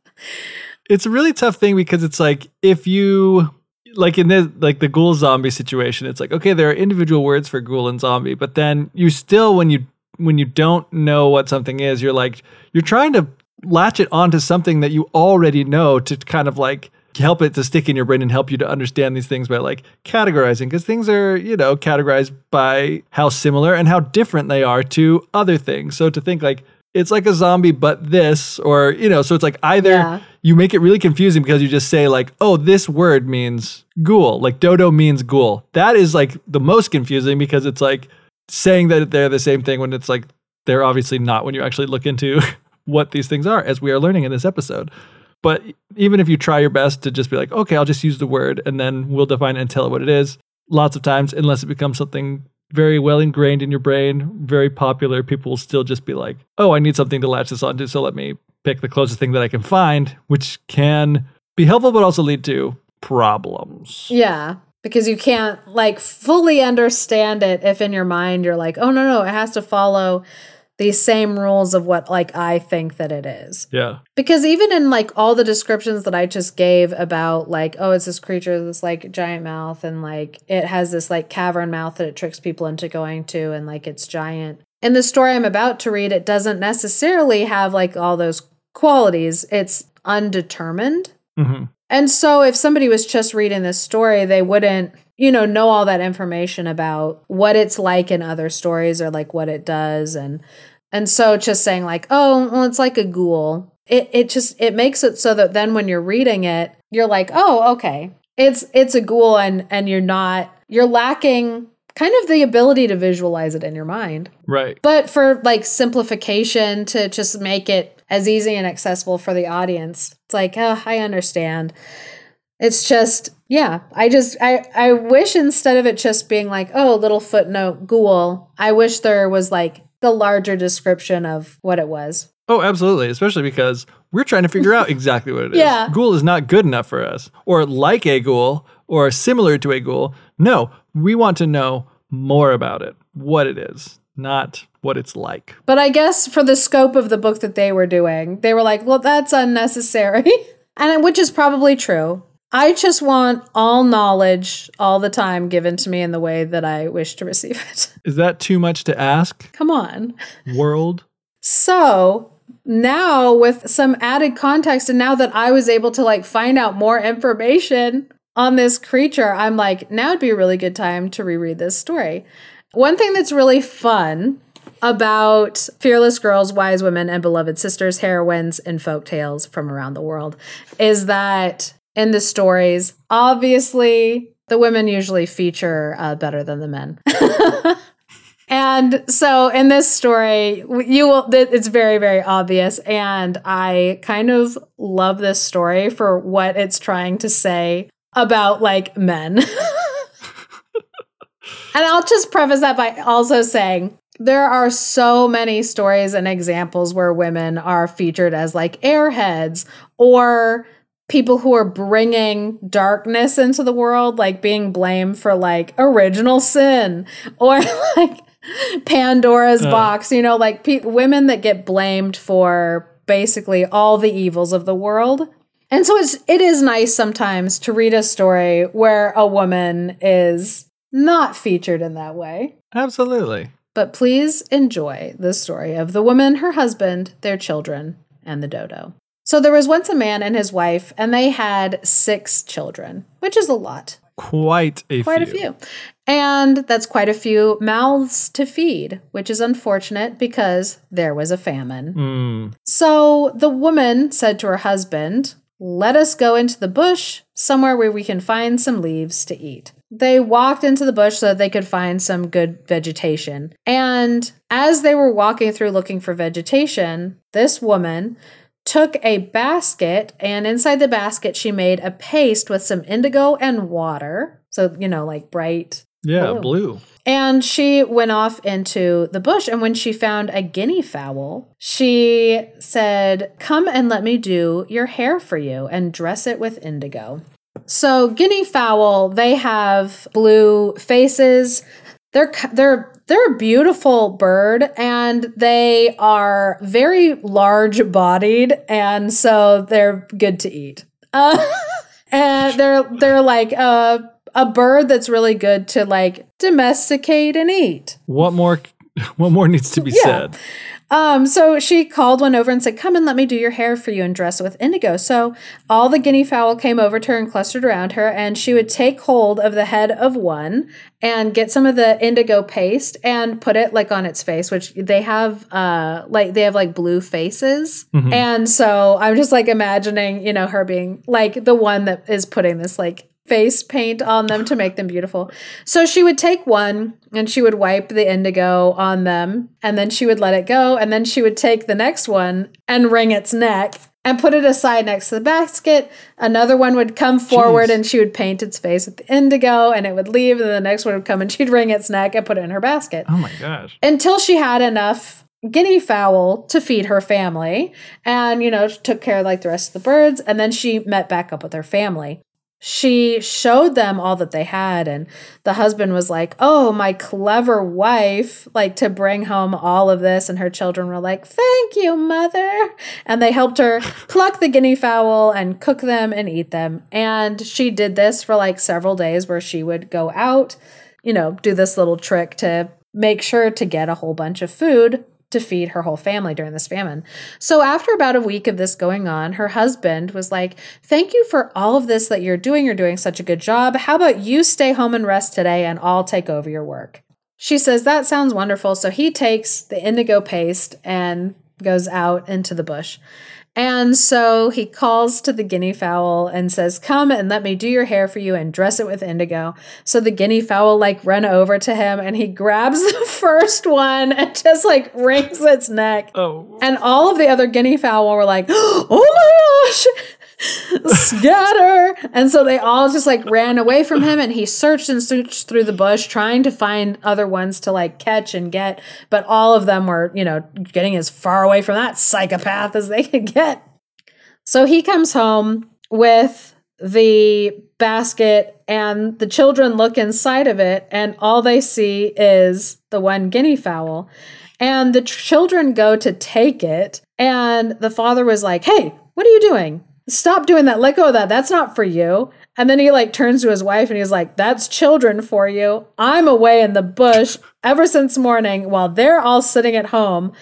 It's a really tough thing because it's like if you like in the like the ghoul zombie situation, it's like, okay, there are individual words for ghoul and zombie, but then you still when you when you don't know what something is, you're like you're trying to latch it onto something that you already know to kind of like help it to stick in your brain and help you to understand these things by like categorizing because things are you know categorized by how similar and how different they are to other things. So to think like it's like a zombie but this or you know so it's like either yeah. you make it really confusing because you just say like oh this word means ghoul like dodo means ghoul. That is like the most confusing because it's like saying that they're the same thing when it's like they're obviously not when you actually look into what these things are as we are learning in this episode but even if you try your best to just be like, okay, I'll just use the word and then we'll define it and tell it what it is, lots of times, unless it becomes something very well ingrained in your brain, very popular, people will still just be like, oh, I need something to latch this onto. So let me pick the closest thing that I can find, which can be helpful, but also lead to problems. Yeah. Because you can't like fully understand it if in your mind you're like, oh, no, no, it has to follow these same rules of what like I think that it is. Yeah. Because even in like all the descriptions that I just gave about like oh it's this creature this like giant mouth and like it has this like cavern mouth that it tricks people into going to and like it's giant. In the story I'm about to read it doesn't necessarily have like all those qualities. It's undetermined. Mm-hmm. And so if somebody was just reading this story they wouldn't you know know all that information about what it's like in other stories or like what it does and and so just saying like, oh, well, it's like a ghoul. It it just it makes it so that then when you're reading it, you're like, oh, okay. It's it's a ghoul and and you're not you're lacking kind of the ability to visualize it in your mind. Right. But for like simplification to just make it as easy and accessible for the audience. It's like, oh, I understand. It's just, yeah, I just I I wish instead of it just being like, oh, little footnote ghoul, I wish there was like the larger description of what it was. Oh, absolutely. Especially because we're trying to figure out exactly what it is. Yeah. Ghoul is not good enough for us, or like a ghoul, or similar to a ghoul. No, we want to know more about it, what it is, not what it's like. But I guess for the scope of the book that they were doing, they were like, well, that's unnecessary. and which is probably true. I just want all knowledge all the time given to me in the way that I wish to receive it. Is that too much to ask? Come on. World. So now, with some added context, and now that I was able to like find out more information on this creature, I'm like, now would be a really good time to reread this story. One thing that's really fun about fearless girls, wise women, and beloved sisters, heroines, and folk tales from around the world is that in the stories, obviously, the women usually feature uh, better than the men. and so in this story, you will, it's very, very obvious. And I kind of love this story for what it's trying to say about like men. and I'll just preface that by also saying there are so many stories and examples where women are featured as like airheads or people who are bringing darkness into the world, like being blamed for like original sin or like Pandora's uh. box, you know, like pe- women that get blamed for basically all the evils of the world. And so it's it is nice sometimes to read a story where a woman is not featured in that way. Absolutely. But please enjoy the story of the woman, her husband, their children, and the dodo. So there was once a man and his wife, and they had six children, which is a lot. Quite a quite few. a few. And that's quite a few mouths to feed, which is unfortunate because there was a famine. Mm. So the woman said to her husband, Let us go into the bush, somewhere where we can find some leaves to eat. They walked into the bush so that they could find some good vegetation. And as they were walking through looking for vegetation, this woman took a basket and inside the basket she made a paste with some indigo and water. So, you know, like bright yeah, blue. blue. And she went off into the bush. And when she found a guinea fowl, she said, Come and let me do your hair for you and dress it with indigo. So, guinea fowl, they have blue faces. They're they're they're a beautiful bird and they are very large bodied and so they're good to eat. Uh, and they're they're like a a bird that's really good to like domesticate and eat. What more what more needs to be yeah. said? Um, so she called one over and said, Come and let me do your hair for you and dress it with indigo. So all the guinea fowl came over to her and clustered around her, and she would take hold of the head of one and get some of the indigo paste and put it like on its face, which they have uh like they have like blue faces. Mm-hmm. And so I'm just like imagining, you know, her being like the one that is putting this like face paint on them to make them beautiful. So she would take one and she would wipe the indigo on them and then she would let it go and then she would take the next one and wring its neck and put it aside next to the basket. Another one would come forward Jeez. and she would paint its face with the indigo and it would leave and the next one would come and she'd wring its neck and put it in her basket. Oh my gosh. Until she had enough guinea fowl to feed her family and you know took care of like the rest of the birds and then she met back up with her family she showed them all that they had and the husband was like oh my clever wife like to bring home all of this and her children were like thank you mother and they helped her pluck the guinea fowl and cook them and eat them and she did this for like several days where she would go out you know do this little trick to make sure to get a whole bunch of food to feed her whole family during this famine. So, after about a week of this going on, her husband was like, Thank you for all of this that you're doing. You're doing such a good job. How about you stay home and rest today and I'll take over your work? She says, That sounds wonderful. So, he takes the indigo paste and goes out into the bush. And so he calls to the guinea fowl and says, Come and let me do your hair for you and dress it with indigo. So the guinea fowl like run over to him and he grabs the first one and just like wrings its neck. Oh. And all of the other guinea fowl were like, Oh my gosh scatter and so they all just like ran away from him and he searched and searched through the bush trying to find other ones to like catch and get but all of them were you know getting as far away from that psychopath as they could get so he comes home with the basket and the children look inside of it and all they see is the one guinea fowl and the children go to take it and the father was like hey what are you doing stop doing that. Let go of that. That's not for you. And then he like turns to his wife and he's like, that's children for you. I'm away in the bush ever since morning while they're all sitting at home.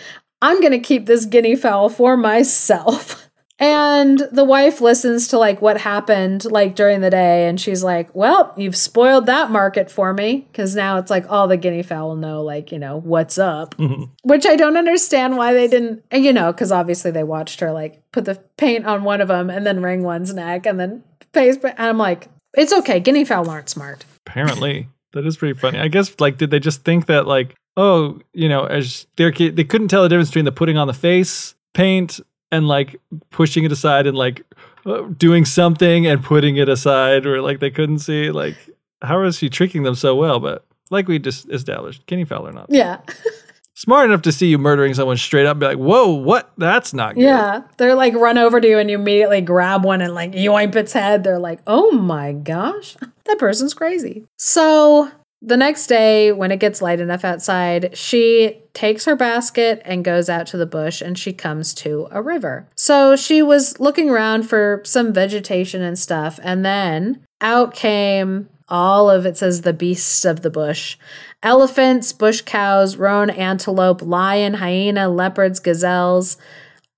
I'm going to keep this guinea fowl for myself. And the wife listens to like what happened like during the day and she's like, "Well, you've spoiled that market for me cuz now it's like all the guinea fowl know like, you know, what's up." Mm-hmm. Which I don't understand why they didn't, you know, cuz obviously they watched her like put the paint on one of them and then wring one's neck and then face and I'm like, "It's okay. Guinea fowl aren't smart." Apparently, that is pretty funny. I guess like did they just think that like oh you know as their kid they couldn't tell the difference between the putting on the face paint and like pushing it aside and like uh, doing something and putting it aside or like they couldn't see like how is she tricking them so well? But like we just established, guinea fowler not Yeah. smart enough to see you murdering someone straight up and be like whoa what that's not good. Yeah. They're like run over to you and you immediately grab one and like yoimp its head. They're like, oh my gosh, that person's crazy. So the next day, when it gets light enough outside, she takes her basket and goes out to the bush and she comes to a river. So she was looking around for some vegetation and stuff, and then out came all of it says the beasts of the bush elephants, bush cows, roan antelope, lion, hyena, leopards, gazelles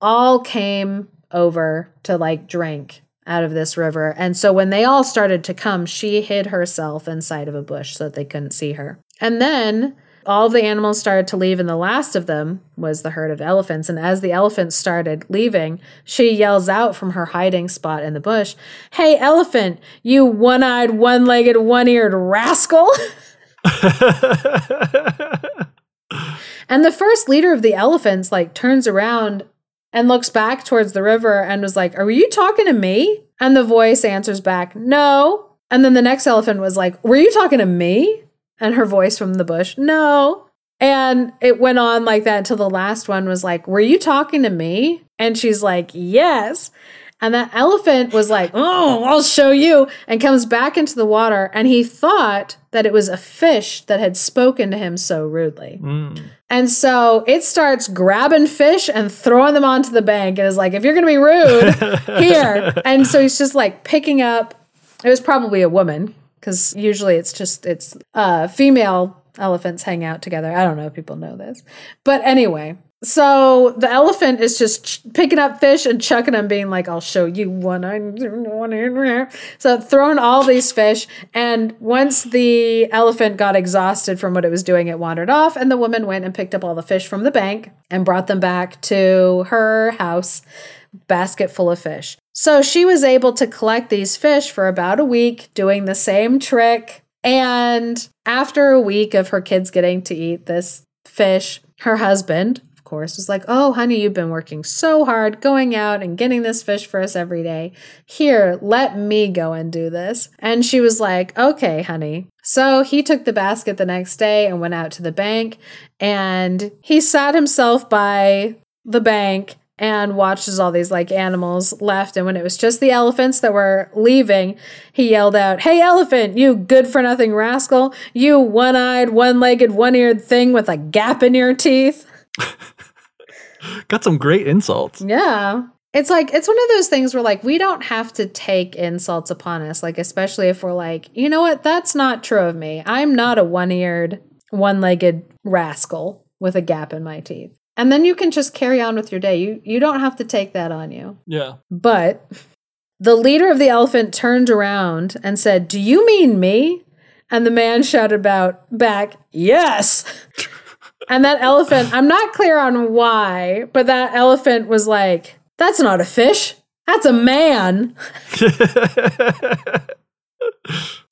all came over to like drink out of this river. And so when they all started to come, she hid herself inside of a bush so that they couldn't see her. And then all the animals started to leave, and the last of them was the herd of elephants. And as the elephants started leaving, she yells out from her hiding spot in the bush, Hey, elephant, you one eyed, one legged, one eared rascal! And the first leader of the elephants like turns around and looks back towards the river and was like, Are you talking to me? And the voice answers back, No. And then the next elephant was like, Were you talking to me? And her voice from the bush, No. And it went on like that until the last one was like, Were you talking to me? And she's like, Yes. And that elephant was like, Oh, I'll show you. And comes back into the water. And he thought that it was a fish that had spoken to him so rudely. Mm. And so it starts grabbing fish and throwing them onto the bank and is like, if you're going to be rude, here. And so he's just like picking up, it was probably a woman because usually it's just, it's uh, female elephants hang out together. I don't know if people know this. But anyway, so the elephant is just ch- picking up fish and chucking them, being like, I'll show you one. one. So throwing all these fish. And once the elephant got exhausted from what it was doing, it wandered off. And the woman went and picked up all the fish from the bank and brought them back to her house, basket full of fish. So she was able to collect these fish for about a week, doing the same trick. And after a week of her kids getting to eat this fish, her husband, course, was like, Oh, honey, you've been working so hard going out and getting this fish for us every day. Here, let me go and do this. And she was like, Okay, honey. So he took the basket the next day and went out to the bank and he sat himself by the bank and watched as all these like animals left. And when it was just the elephants that were leaving, he yelled out, Hey, elephant, you good for nothing rascal, you one eyed, one legged, one eared thing with a gap in your teeth. Got some great insults. Yeah. It's like, it's one of those things where, like, we don't have to take insults upon us. Like, especially if we're like, you know what? That's not true of me. I'm not a one eared, one legged rascal with a gap in my teeth. And then you can just carry on with your day. You, you don't have to take that on you. Yeah. But the leader of the elephant turned around and said, Do you mean me? And the man shouted about back, Yes. and that elephant, I'm not clear on why, but that elephant was like, That's not a fish. That's a man.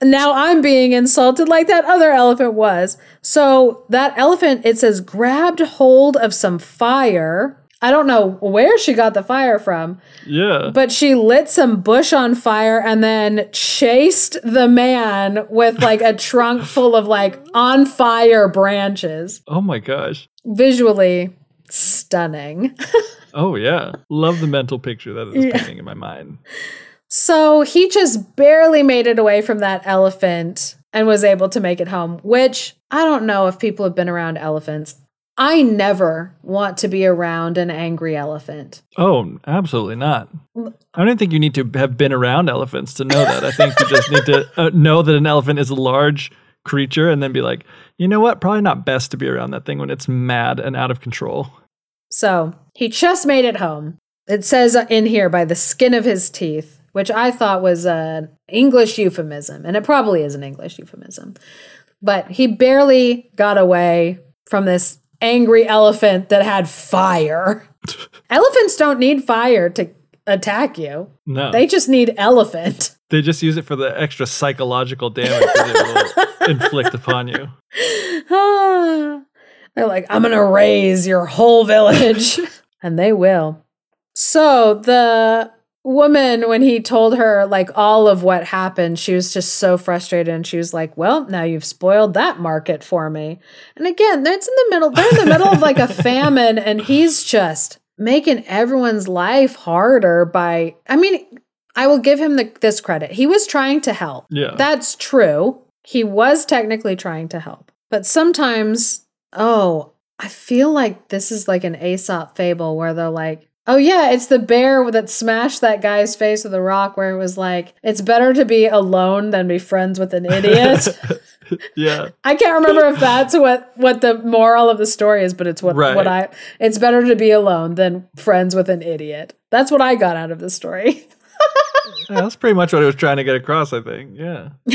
now I'm being insulted like that other elephant was. So that elephant, it says, grabbed hold of some fire. I don't know where she got the fire from, yeah. but she lit some bush on fire and then chased the man with like a trunk full of like on fire branches. oh my gosh. Visually stunning. Oh yeah. Love the mental picture that is Yeah. painting in my mind. So he just barely made it away from that elephant and was able to make it home, which I don't know if people have been around elephants. I never want to be around an angry elephant. Oh, absolutely not. I don't think you need to have been around elephants to know that. I think you just need to uh, know that an elephant is a large creature and then be like, you know what? Probably not best to be around that thing when it's mad and out of control. So he just made it home. it says in here by the skin of his teeth, which I thought was an English euphemism, and it probably is an English euphemism. But he barely got away from this angry elephant that had fire. Elephants don't need fire to attack you. No. They just need elephant. They just use it for the extra psychological damage that it will inflict upon you. They're like, I'm going to raze your whole village. and they will. So the woman, when he told her like all of what happened, she was just so frustrated. And she was like, Well, now you've spoiled that market for me. And again, that's in the middle, they're in the middle of like a famine, and he's just making everyone's life harder by, I mean, I will give him the, this credit. He was trying to help. Yeah. That's true. He was technically trying to help. But sometimes, oh, I feel like this is like an Aesop fable where they're like, oh, yeah, it's the bear that smashed that guy's face with a rock, where it was like, it's better to be alone than be friends with an idiot. yeah. I can't remember if that's what what the moral of the story is, but it's what Right. what I it's better to be alone than friends with an idiot. That's what I got out of the story. Yeah, That's pretty much what I was trying to get across, I think. Yeah.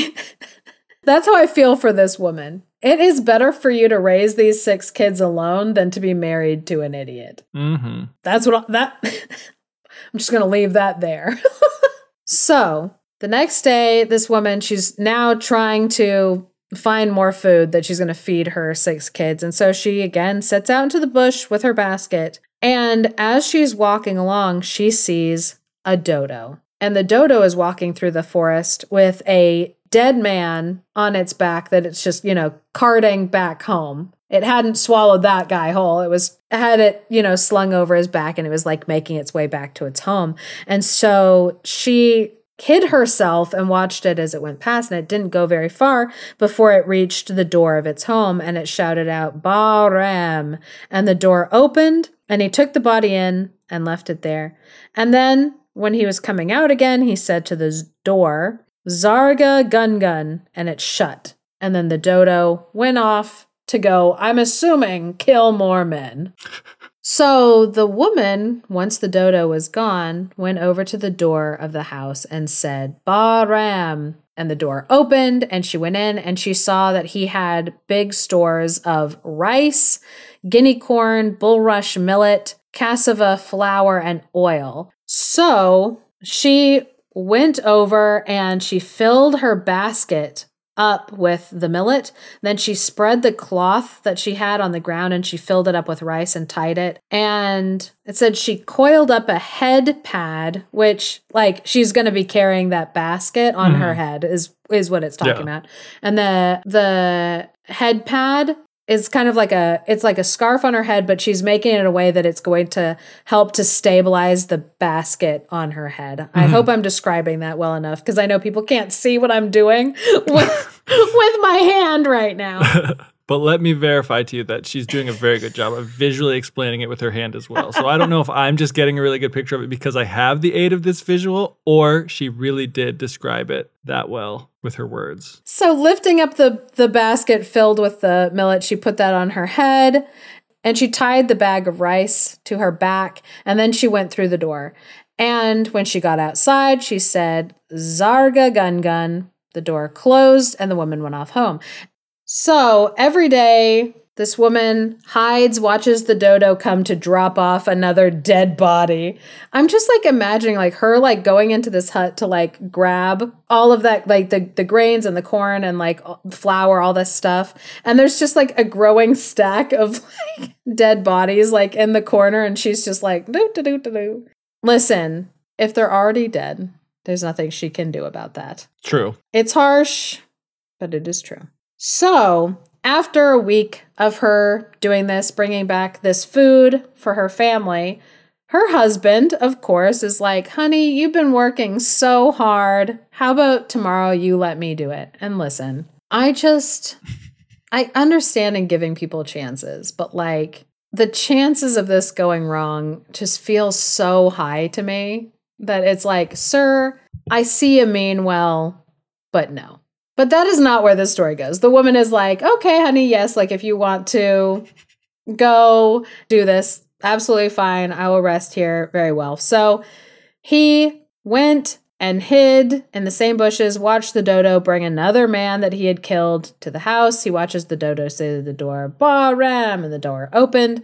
That's how I feel for this woman. It is better for you to raise these six kids alone than to be married to an idiot. Mm-hmm. That's what I, that I'm just going to leave that there. so, the next day this woman she's now trying to find more food that she's going to feed her six kids. And so she again sets out into the bush with her basket. And as she's walking along, she sees a dodo. And the dodo is walking through the forest with a dead man on its back that it's just, you know, carting back home. It hadn't swallowed that guy whole. It was had it, you know, slung over his back and it was like making its way back to its home. And so she hid herself and watched it as it went past and it didn't go very far before it reached the door of its home and it shouted out Baram and the door opened and he took the body in and left it there. And then when he was coming out again, he said to the door, Zarga Gun Gun, and it shut. And then the dodo went off to go, I'm assuming, kill more men. So the woman, once the dodo was gone, went over to the door of the house and said, Baram. And the door opened and she went in and she saw that he had big stores of rice, guinea corn, bulrush millet, cassava flour, and oil. So she went over and she filled her basket up with the millet. Then she spread the cloth that she had on the ground and she filled it up with rice and tied it. And it said she coiled up a head pad, which like she's going to be carrying that basket on her mm-hmm. head is is what it's talking Yeah. about. And the the head pad is kind of like a it's like a scarf on her head but she's making it in a way that it's going to help to stabilize the basket on her head. I mm-hmm. hope i'm describing that well enough because i know people can't see what i'm doing with, with my hand right now. But let me verify to you that she's doing a very good job of visually explaining it with her hand as well. So I don't know if I'm just getting a really good picture of it because I have the aid of this visual or she really did describe it that well with her words. so lifting up the the basket filled with the millet she put that on her head and she tied the bag of rice to her back and then she went through the door. And when she got outside she said zarga gun gun. The door closed and the woman went off home. So every day this woman hides watches the dodo come to drop off another dead body. I'm just like imagining like her like going into this hut to like grab all of that like the, the grains and the corn and like flour all this stuff. And there's just like a growing stack of like dead bodies like in the corner. And she's just like do do do do do listen if they're already dead there's nothing she can do about that. True. it's harsh, but it is true. So, after a week of her doing this, bringing back this food for her family, her husband, of course, is like, honey, you've been working so hard. How about tomorrow you let me do it? And listen, I just, I understand in giving people chances, but like the chances of this going wrong just feel so high to me that it's like, sir, I see you mean well, but no. But that is not where this story goes. The woman is like, okay, honey, yes, like if you want to go do this, absolutely fine. I will rest here very well. So he went and hid in the same bushes, watched the dodo bring another man that he had killed to the house. He watches the dodo say to the door, Bahram, and the door opened.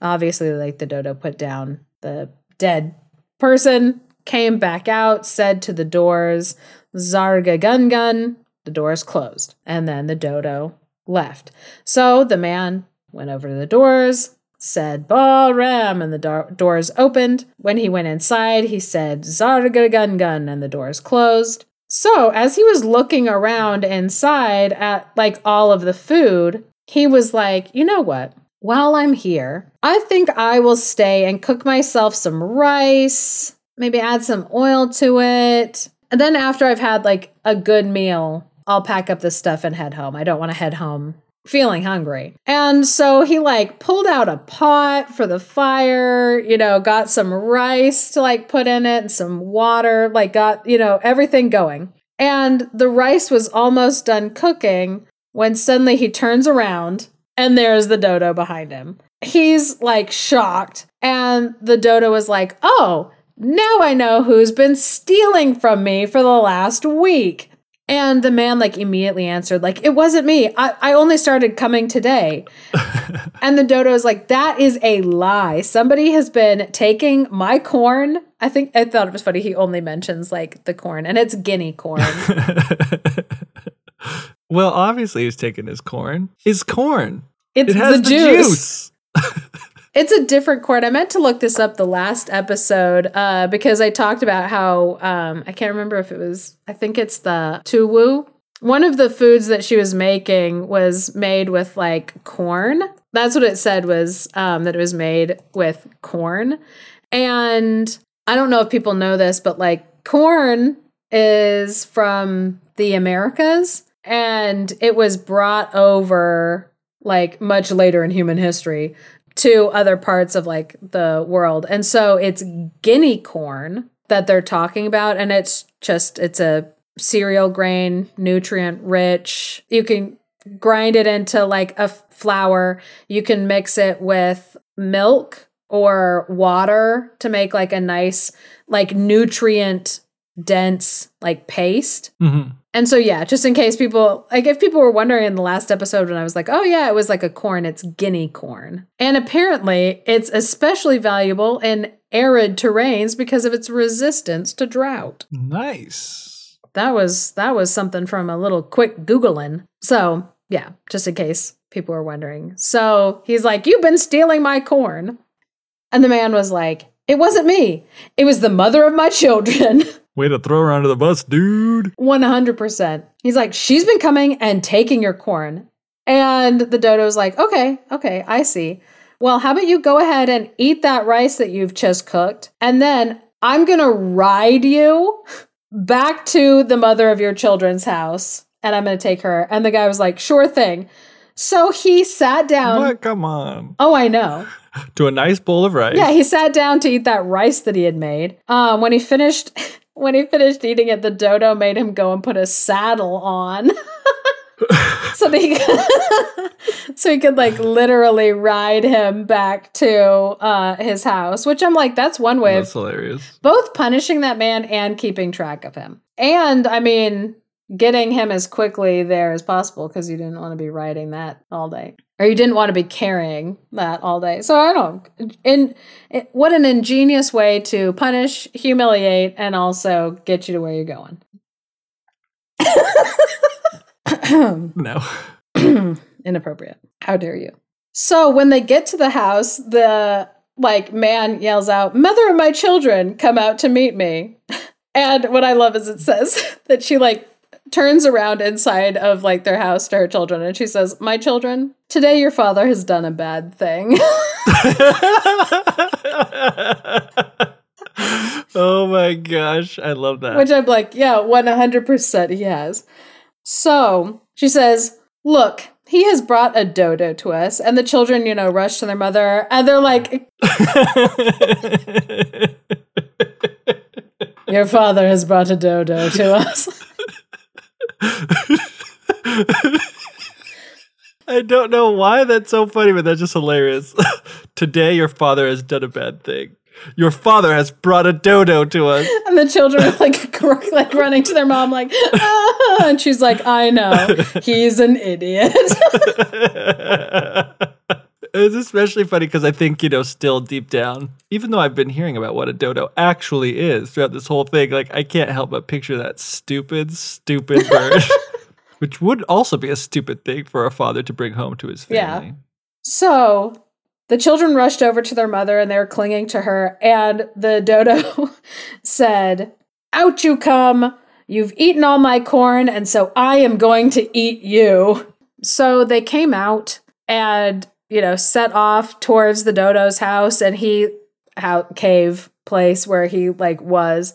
Obviously, like the dodo put down the dead person, came back out, said to the doors, Zarga gun gun. The doors closed, and then the dodo left. So the man went over to the doors, said Bahram, and the do- doors opened. When he went inside, he said Zarga gun gun, and the doors closed. So as he was looking around inside at like all of the food, he was like, you know what? While I'm here, I think I will stay and cook myself some rice, maybe add some oil to it. And then after I've had like a good meal, I'll pack up this stuff and head home. I don't want to head home feeling hungry. And so he like pulled out a pot for the fire, you know, got some rice to like put in it and some water, like got, you know, everything going. And the rice was almost done cooking when suddenly he turns around and there's the dodo behind him. He's like shocked. And the dodo was like, oh, now I know who's been stealing from me for the last week. And the man like immediately answered, like, it wasn't me. I, I only started coming today. and the dodo is like, that is a lie. Somebody has been taking my corn. I think I thought it was funny. He only mentions like the corn, and it's guinea corn. well, obviously he's taking his corn. His corn. It's It has the, the, juice. juice. It's a different corn. I meant to look this up the last episode uh, because I talked about how um, I can't remember if it was. I think it's the tuwo. One of the foods that she was making was made with like corn. That's what it said was um, that it was made with corn. And I don't know if people know this, but like corn is from the Americas and it was brought over like much later in human history to other parts of like the world. And so it's guinea corn that they're talking about and it's just it's a cereal grain, nutrient rich. You can grind it into like a flour. You can mix it with milk or water to make like a nice like nutrient dense like paste. Mhm. And so yeah, just in case people like if people were wondering in the last episode when I was like, "Oh yeah, it was like a corn, it's guinea corn." And apparently, it's especially valuable in arid terrains because of its resistance to drought. Nice. That was that was something from a little quick googling. So, yeah, just in case people were wondering. So, he's like, "You've been stealing my corn." And the man was like, "It wasn't me. It was the mother of my children." Way to throw her under the bus, dude. 100%. He's like, she's been coming and taking your corn. And the dodo's like, okay, okay, I see. Well, how about you go ahead and eat that rice that you've just cooked? And then I'm going to ride you back to the mother of your children's house and I'm going to take her. And the guy was like, sure thing. So he sat down. what? Come on. Oh, I know. To a nice bowl of rice. Yeah, he sat down to eat that rice that he had made. Um, when he finished, when he finished eating it, the dodo made him go and put a saddle on, so he could, so he could like literally ride him back to uh, his house. Which I'm like, that's one way That's of hilarious. both punishing that man and keeping track of him. And I mean, getting him as quickly there as possible because you didn't want to be riding that all day. Or you didn't want to be carrying that all day. So I don't. In, in what an ingenious way to punish, humiliate, and also get you to where you're going. No. Inappropriate. How dare you? So when they get to the house, the like man yells out, "Mother of my children, come out to meet me." And what I love is it says that she like turns around inside of like their house to her children and she says, "My children, today your father has done a bad thing." oh my gosh. I love that. Which I'm like, yeah, 100% he has. So she says, Look, he has brought a dodo to us. And the children, you know, rush to their mother and they're like, Your father has brought a dodo to us. I don't know why that's so funny, but that's just hilarious. Today, your father has done a bad thing. Your father has brought a dodo to us. And the children are like, like running to their mom, like, ah! and she's like, I know, he's an idiot. it's especially funny because I think, you know, still deep down, even though I've been hearing about what a dodo actually is throughout this whole thing, like, I can't help but picture that stupid, stupid bird, which would also be a stupid thing for a father to bring home to his family. Yeah. So the children rushed over to their mother and they were clinging to her. And the dodo said, Out you come. You've eaten all my corn, and so I am going to eat you. So they came out and, you know, set off towards the dodo's house and he, how, cave place where he like was.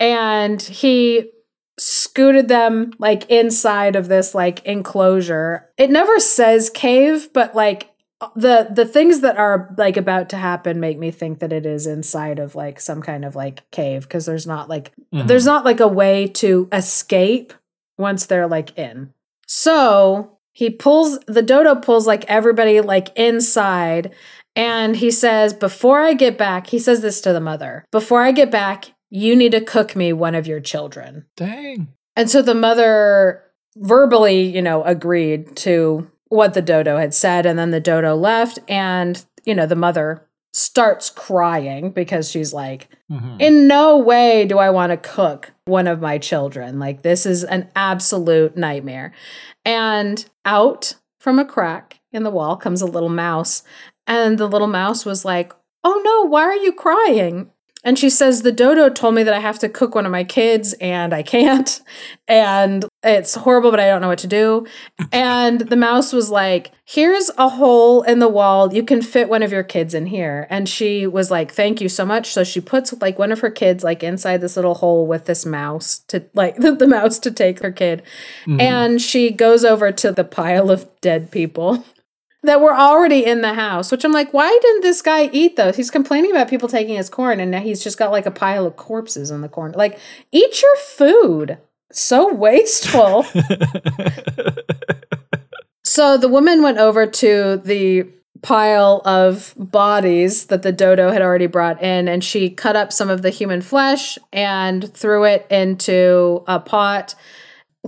And he scooted them like inside of this like enclosure. It never says cave, but like the the things that are like about to happen make me think that it is inside of like some kind of like cave because there's not like Mhm. there's not like a way to escape once they're like in. So he pulls the dodo pulls like everybody like inside and he says before I get back he says this to the mother before I get back you need to cook me one of your children. Dang. And so the mother verbally, you know, agreed to what the dodo had said. And then the dodo left. And, you know, the mother starts crying because she's like, Mhm. in no way do I want to cook one of my children. Like, this is an absolute nightmare. And out from a crack in the wall comes a little mouse. And the little mouse was like, Oh no, why are you crying? And she says, The dodo told me that I have to cook one of my kids and I can't. And it's horrible, but I don't know what to do. And the mouse was like, Here's a hole in the wall. You can fit one of your kids in here. And she was like, Thank you so much. So she puts like one of her kids like inside this little hole with this mouse to like the mouse to take her kid. Mhm. And she goes over to the pile of dead people that were already in the house, which I'm like, why didn't this guy eat those? He's complaining about people taking his corn, and now he's just got like a pile of corpses in the corn. Like, eat your food. So wasteful. so the woman went over to the pile of bodies that the dodo had already brought in, and she cut up some of the human flesh and threw it into a pot,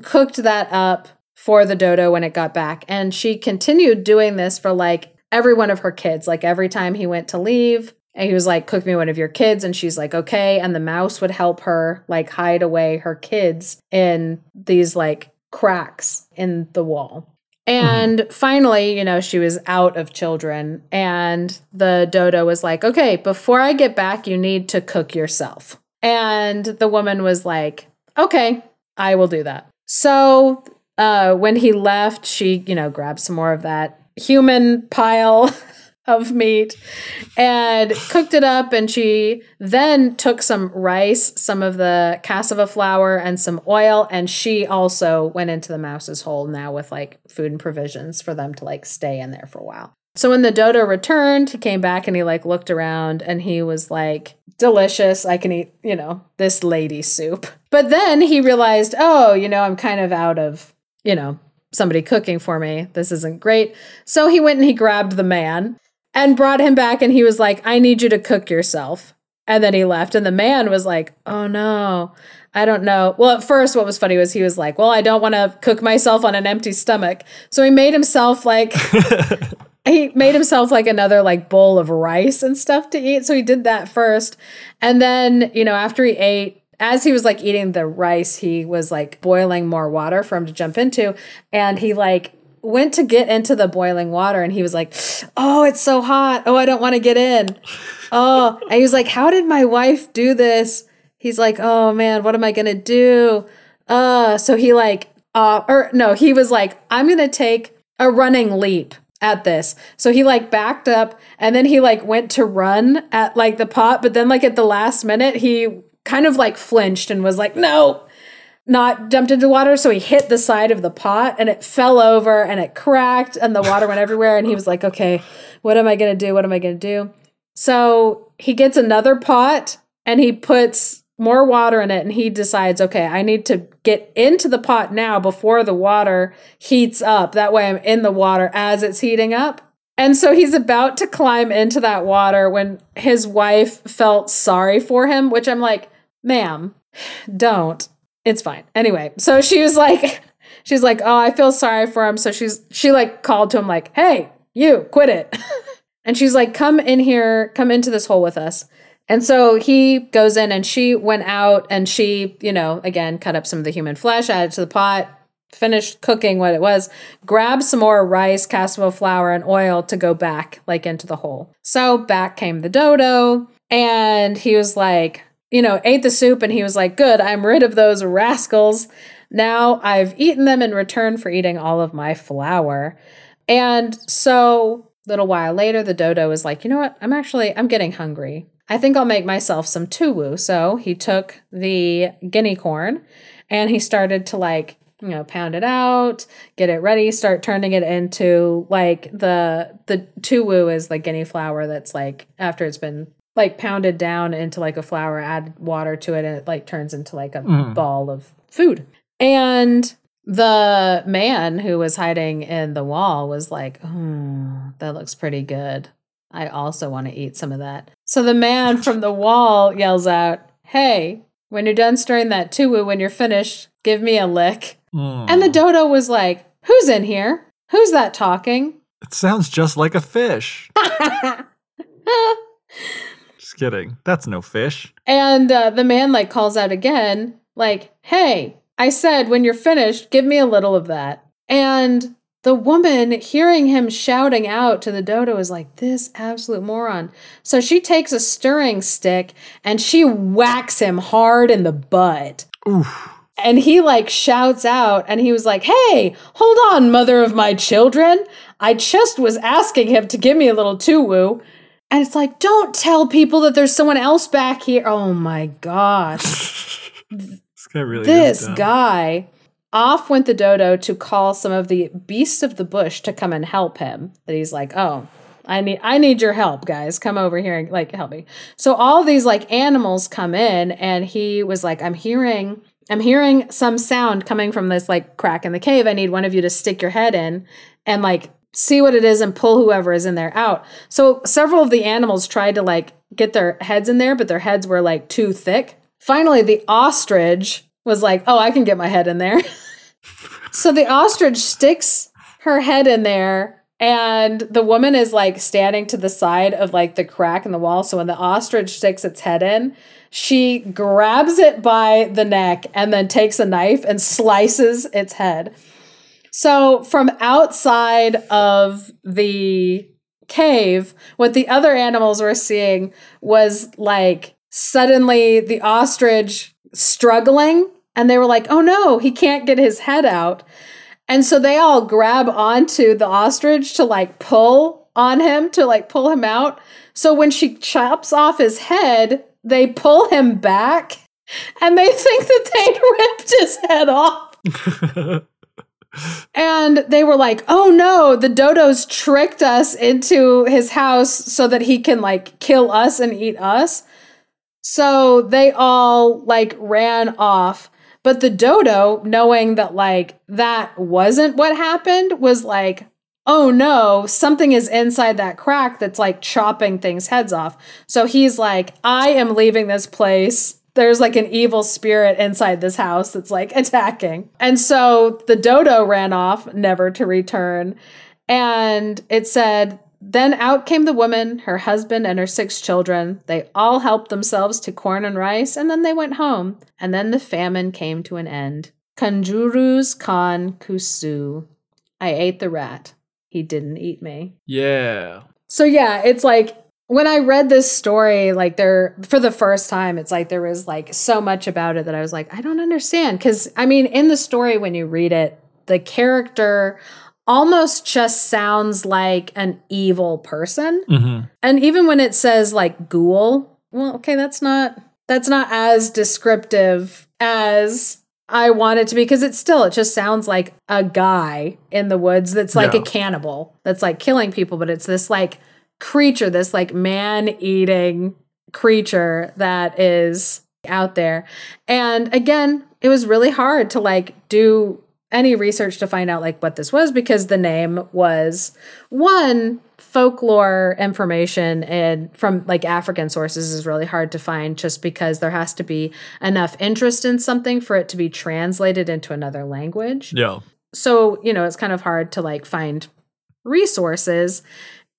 cooked that up for the dodo when it got back. And she continued doing this for like every one of her kids. Like every time he went to leave, and he was like, Cook me one of your kids. And she's like, Okay. And the mouse would help her like hide away her kids in these like cracks in the wall. And mm-hmm. finally, you know, she was out of children. And the dodo was like, Okay, before I get back, you need to cook yourself. And the woman was like, Okay, I will do that. So uh, when he left, she, you know, grabbed some more of that human pile of meat and cooked it up. And she then took some rice, some of the cassava flour, and some oil. And she also went into the mouse's hole now with like food and provisions for them to like stay in there for a while. So when the dodo returned, he came back and he like looked around and he was like, delicious. I can eat, you know, this lady soup. But then he realized, oh, you know, I'm kind of out of, you know, somebody cooking for me. This isn't great. So he went and he grabbed the man and brought him back and he was like, I need you to cook yourself. And then he left and the man was like, oh no. I don't know. Well, at first, what was funny was he was like, Well, I don't want to cook myself on an empty stomach. So he made himself like he made himself like another like bowl of rice and stuff to eat. So he did that first. And then, you know, after he ate, as he was like eating the rice, he was like boiling more water for him to jump into. And he like went to get into the boiling water and he was like, Oh, it's so hot. Oh, I don't want to get in. Oh, and he was like, How did my wife do this? He's like, Oh man, what am I gonna do? Uh, so he like, uh, or no, he was like, I'm gonna take a running leap at this. So he like backed up and then he like went to run at like the pot, but then like at the last minute, he kind of like flinched and was like, no, not jumped into water. So he hit the side of the pot and it fell over and it cracked and the water went everywhere. And he was like, okay, what am I going to do? What am I going to do? So he gets another pot and he puts more water in it and he decides, okay, I need to get into the pot now before the water heats up. That way I'm in the water as it's heating up. And so he's about to climb into that water when his wife felt sorry for him, which I'm like, ma'am, don't. It's fine. Anyway, so she was like, she's like, oh, I feel sorry for him. So she's, she like called to him, like, hey, you quit it. and she's like, come in here, come into this hole with us. And so he goes in and she went out and she, you know, again, cut up some of the human flesh, added to the pot, finished cooking what it was, grabbed some more rice, cassava flour, and oil to go back like into the hole. So back came the dodo and he was like, you know, ate the soup and he was like, good, I'm rid of those rascals. Now I've eaten them in return for eating all of my flour. And so a little while later, the dodo was like, you know what? I'm actually, I'm getting hungry. I think I'll make myself some tuwo. So he took the guinea corn and he started to like, you know, pound it out, get it ready, start turning it into like the the tuwo is the guinea flour that's like after it's been like pounded down into like a flour, add water to it, and it like turns into like a Mm. ball of food. And the man who was hiding in the wall was like, oh, that looks pretty good. I also want to eat some of that. So the man from the wall yells out, Hey, when you're done stirring that tuwo, when you're finished, give me a lick. Mm. And the dodo was like, Who's in here? Who's that talking? it sounds just like a fish. Kidding. That's no fish. and uh, the man like calls out again, like, Hey, I said, when you're finished, give me a little of that. And the woman hearing him shouting out to the dodo is like, This absolute moron. So she takes a stirring stick and she whacks him hard in the butt. Oof. And he like shouts out and he was like, Hey, hold on, mother of my children. I just was asking him to give me a little tuwo. And it's like, don't tell people that there's someone else back here. Oh my gosh. This guy really this guy. Off went the dodo to call some of the beasts of the bush to come and help him. That he's like, oh, I need I need your help, guys. Come over here and like help me. So all these like animals come in and he was like, I'm hearing I'm hearing some sound coming from this like crack in the cave. I need one of you to stick your head in and like see what it is and pull whoever is in there out. So several of the animals tried to like get their heads in there, but their heads were like too thick. Finally, the ostrich was like, "Oh, I can get my head in there." so the ostrich sticks her head in there and the woman is like standing to the side of like the crack in the wall. So when the ostrich sticks its head in, she grabs it by the neck and then takes a knife and slices its head. So from outside of the cave, what the other animals were seeing was like suddenly the ostrich struggling and they were like, "Oh no, he can't get his head out." And so they all grab onto the ostrich to like pull on him to like pull him out. So when she chops off his head, they pull him back and they think that they'd ripped his head off. And they were like, oh no, the dodos tricked us into his house so that he can like kill us and eat us. So they all like ran off. But the dodo, knowing that like that wasn't what happened, was like, oh no, something is inside that crack that's like chopping things' heads off. So he's like, I am leaving this place there's like an evil spirit inside this house that's like attacking. And so the dodo ran off, never to return. And it said, Then out came the woman, her husband, and her six children. They all helped themselves to corn and rice, and then they went home. And then the famine came to an end. Kanjuru's Khan Kusu. I ate the rat. He didn't eat me. yeah. So yeah, it's like when I read this story, like there for the first time, it's like there was like so much about it that I was like, I don't understand. Cause I mean, in the story, when you read it, the character almost just sounds like an evil person. hmm And even when it says like ghoul, well, okay, that's not that's not as descriptive as I want it to be because it's still it just sounds like a guy in the woods that's like Yeah. a cannibal that's like killing people, but it's this like creature, this like man eating creature that is out there. And again, it was really hard to like do any research to find out like what this was because the name was one folklore information and from like African sources is really hard to find just because there has to be enough interest in something for it to be translated into another language. Yeah. So, you know, it's kind of hard to like find resources.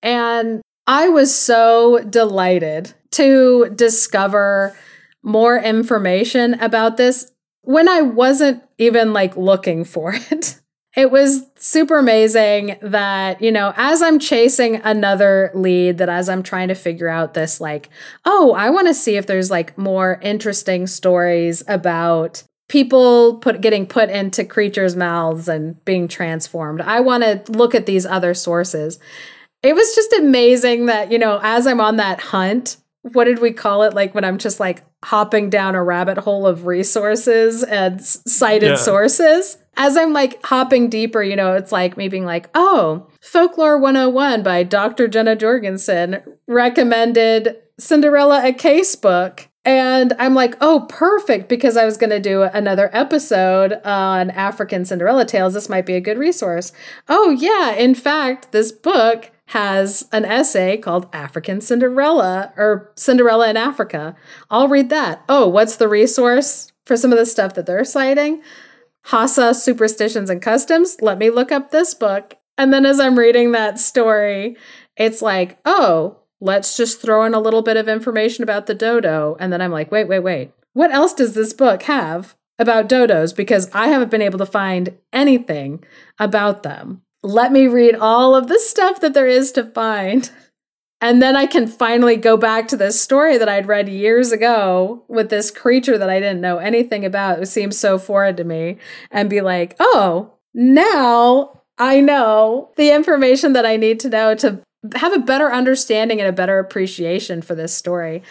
And I was so delighted to discover more information about this when I wasn't even like looking for it. It was super amazing that, you know, as I'm chasing another lead, that as I'm trying to figure out this, like, oh, I want to see if there's like more interesting stories about people put getting put into creatures' mouths and being transformed. I want to look at these other sources. It was just amazing that, you know, as I'm on that hunt, what did we call it? Like when I'm just like hopping down a rabbit hole of resources and cited Yeah. sources. As I'm like hopping deeper, you know, it's like me being like, oh, Folklore 101 by Dr. Jeana Jorgensen recommended Cinderella a case book. And I'm like, oh, perfect, because I was going to do another episode on African Cinderella tales. This might be a good resource. Oh, yeah. In fact, this book has an essay called African Cinderella or Cinderella in Africa. I'll read that. Oh, what's the resource for some of the stuff that they're citing? Hausa Superstitions and Customs. Let me look up this book. And then as I'm reading that story, it's like, oh, let's just throw in a little bit of information about the dodo. And then I'm like, wait, wait, wait. What else does this book have about dodos? Because I haven't been able to find anything about them. Let me read all of the stuff that there is to find. And then I can finally go back to this story that I'd read years ago with this creature that I didn't know anything about. It seems so foreign to me and be like, oh, now I know the information that I need to know to have a better understanding and a better appreciation for this story.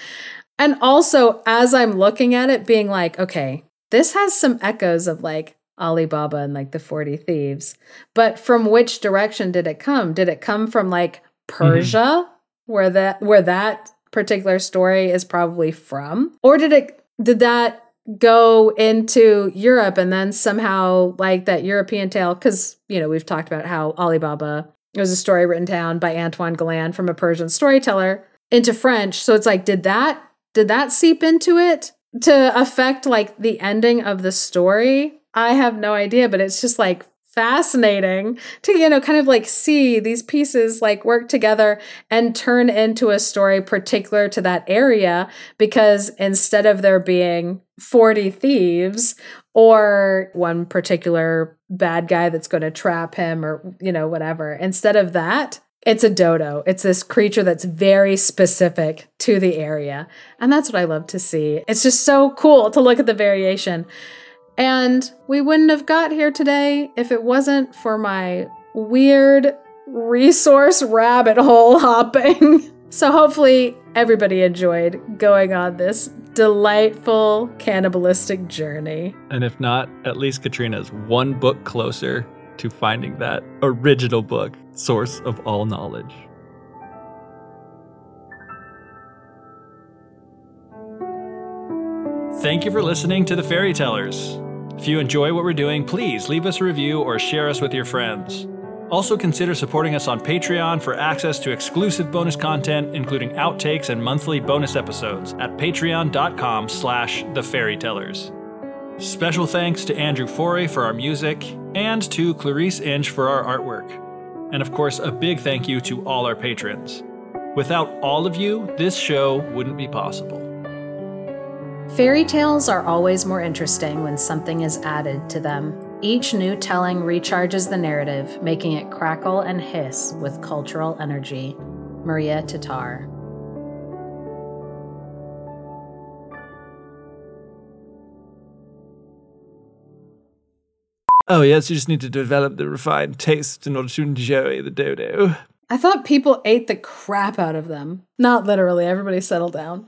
And also, as I'm looking at it, being like, okay, this has some echoes of like Ali Baba and like the 40 Thieves. But from which direction did it come? Did it come from like Persia, mm-hmm. where that where that particular story is probably from? Or did it did that go into Europe and then somehow like that European tale? Because you know, we've talked about how Ali Baba it was a story written down by Antoine Galland from a Persian storyteller into French. So it's like, did that did that seep into it to affect like the ending of the story? I have no idea, but it's just like fascinating to you know kind of like see these pieces like work together and turn into a story particular to that area because instead of there being 40 thieves or one particular bad guy that's going to trap him or you know whatever instead of that it's a dodo. It's this creature that's very specific to the area. And that's what I love to see. It's just so cool to look at the variation. And we wouldn't have got here today if it wasn't for my weird resource rabbit hole hopping. So hopefully everybody enjoyed going on this delightful cannibalistic journey. And if not, at least Katrina's one book closer to finding that original book, source of all knowledge. Thank you for listening to the Fairy Tellers. If you enjoy what we're doing, please leave us a review or share us with your friends. Also consider supporting us on Patreon for access to exclusive bonus content, including outtakes and monthly bonus episodes at patreon.com slash the fairy tellers. Special thanks to Andrew Forey for our music and to Clarice Inch for our artwork. And of course, a big thank you to all our patrons. Without all of you, this show wouldn't be possible. Fairy tales are always more interesting when something is added to them. Each new telling recharges the narrative, making it crackle and hiss with cultural energy. Maria Tatar. Oh, yes, you just need to develop the refined taste in order to enjoy the dodo. I thought people ate the crap out of them. Not literally, everybody settle down.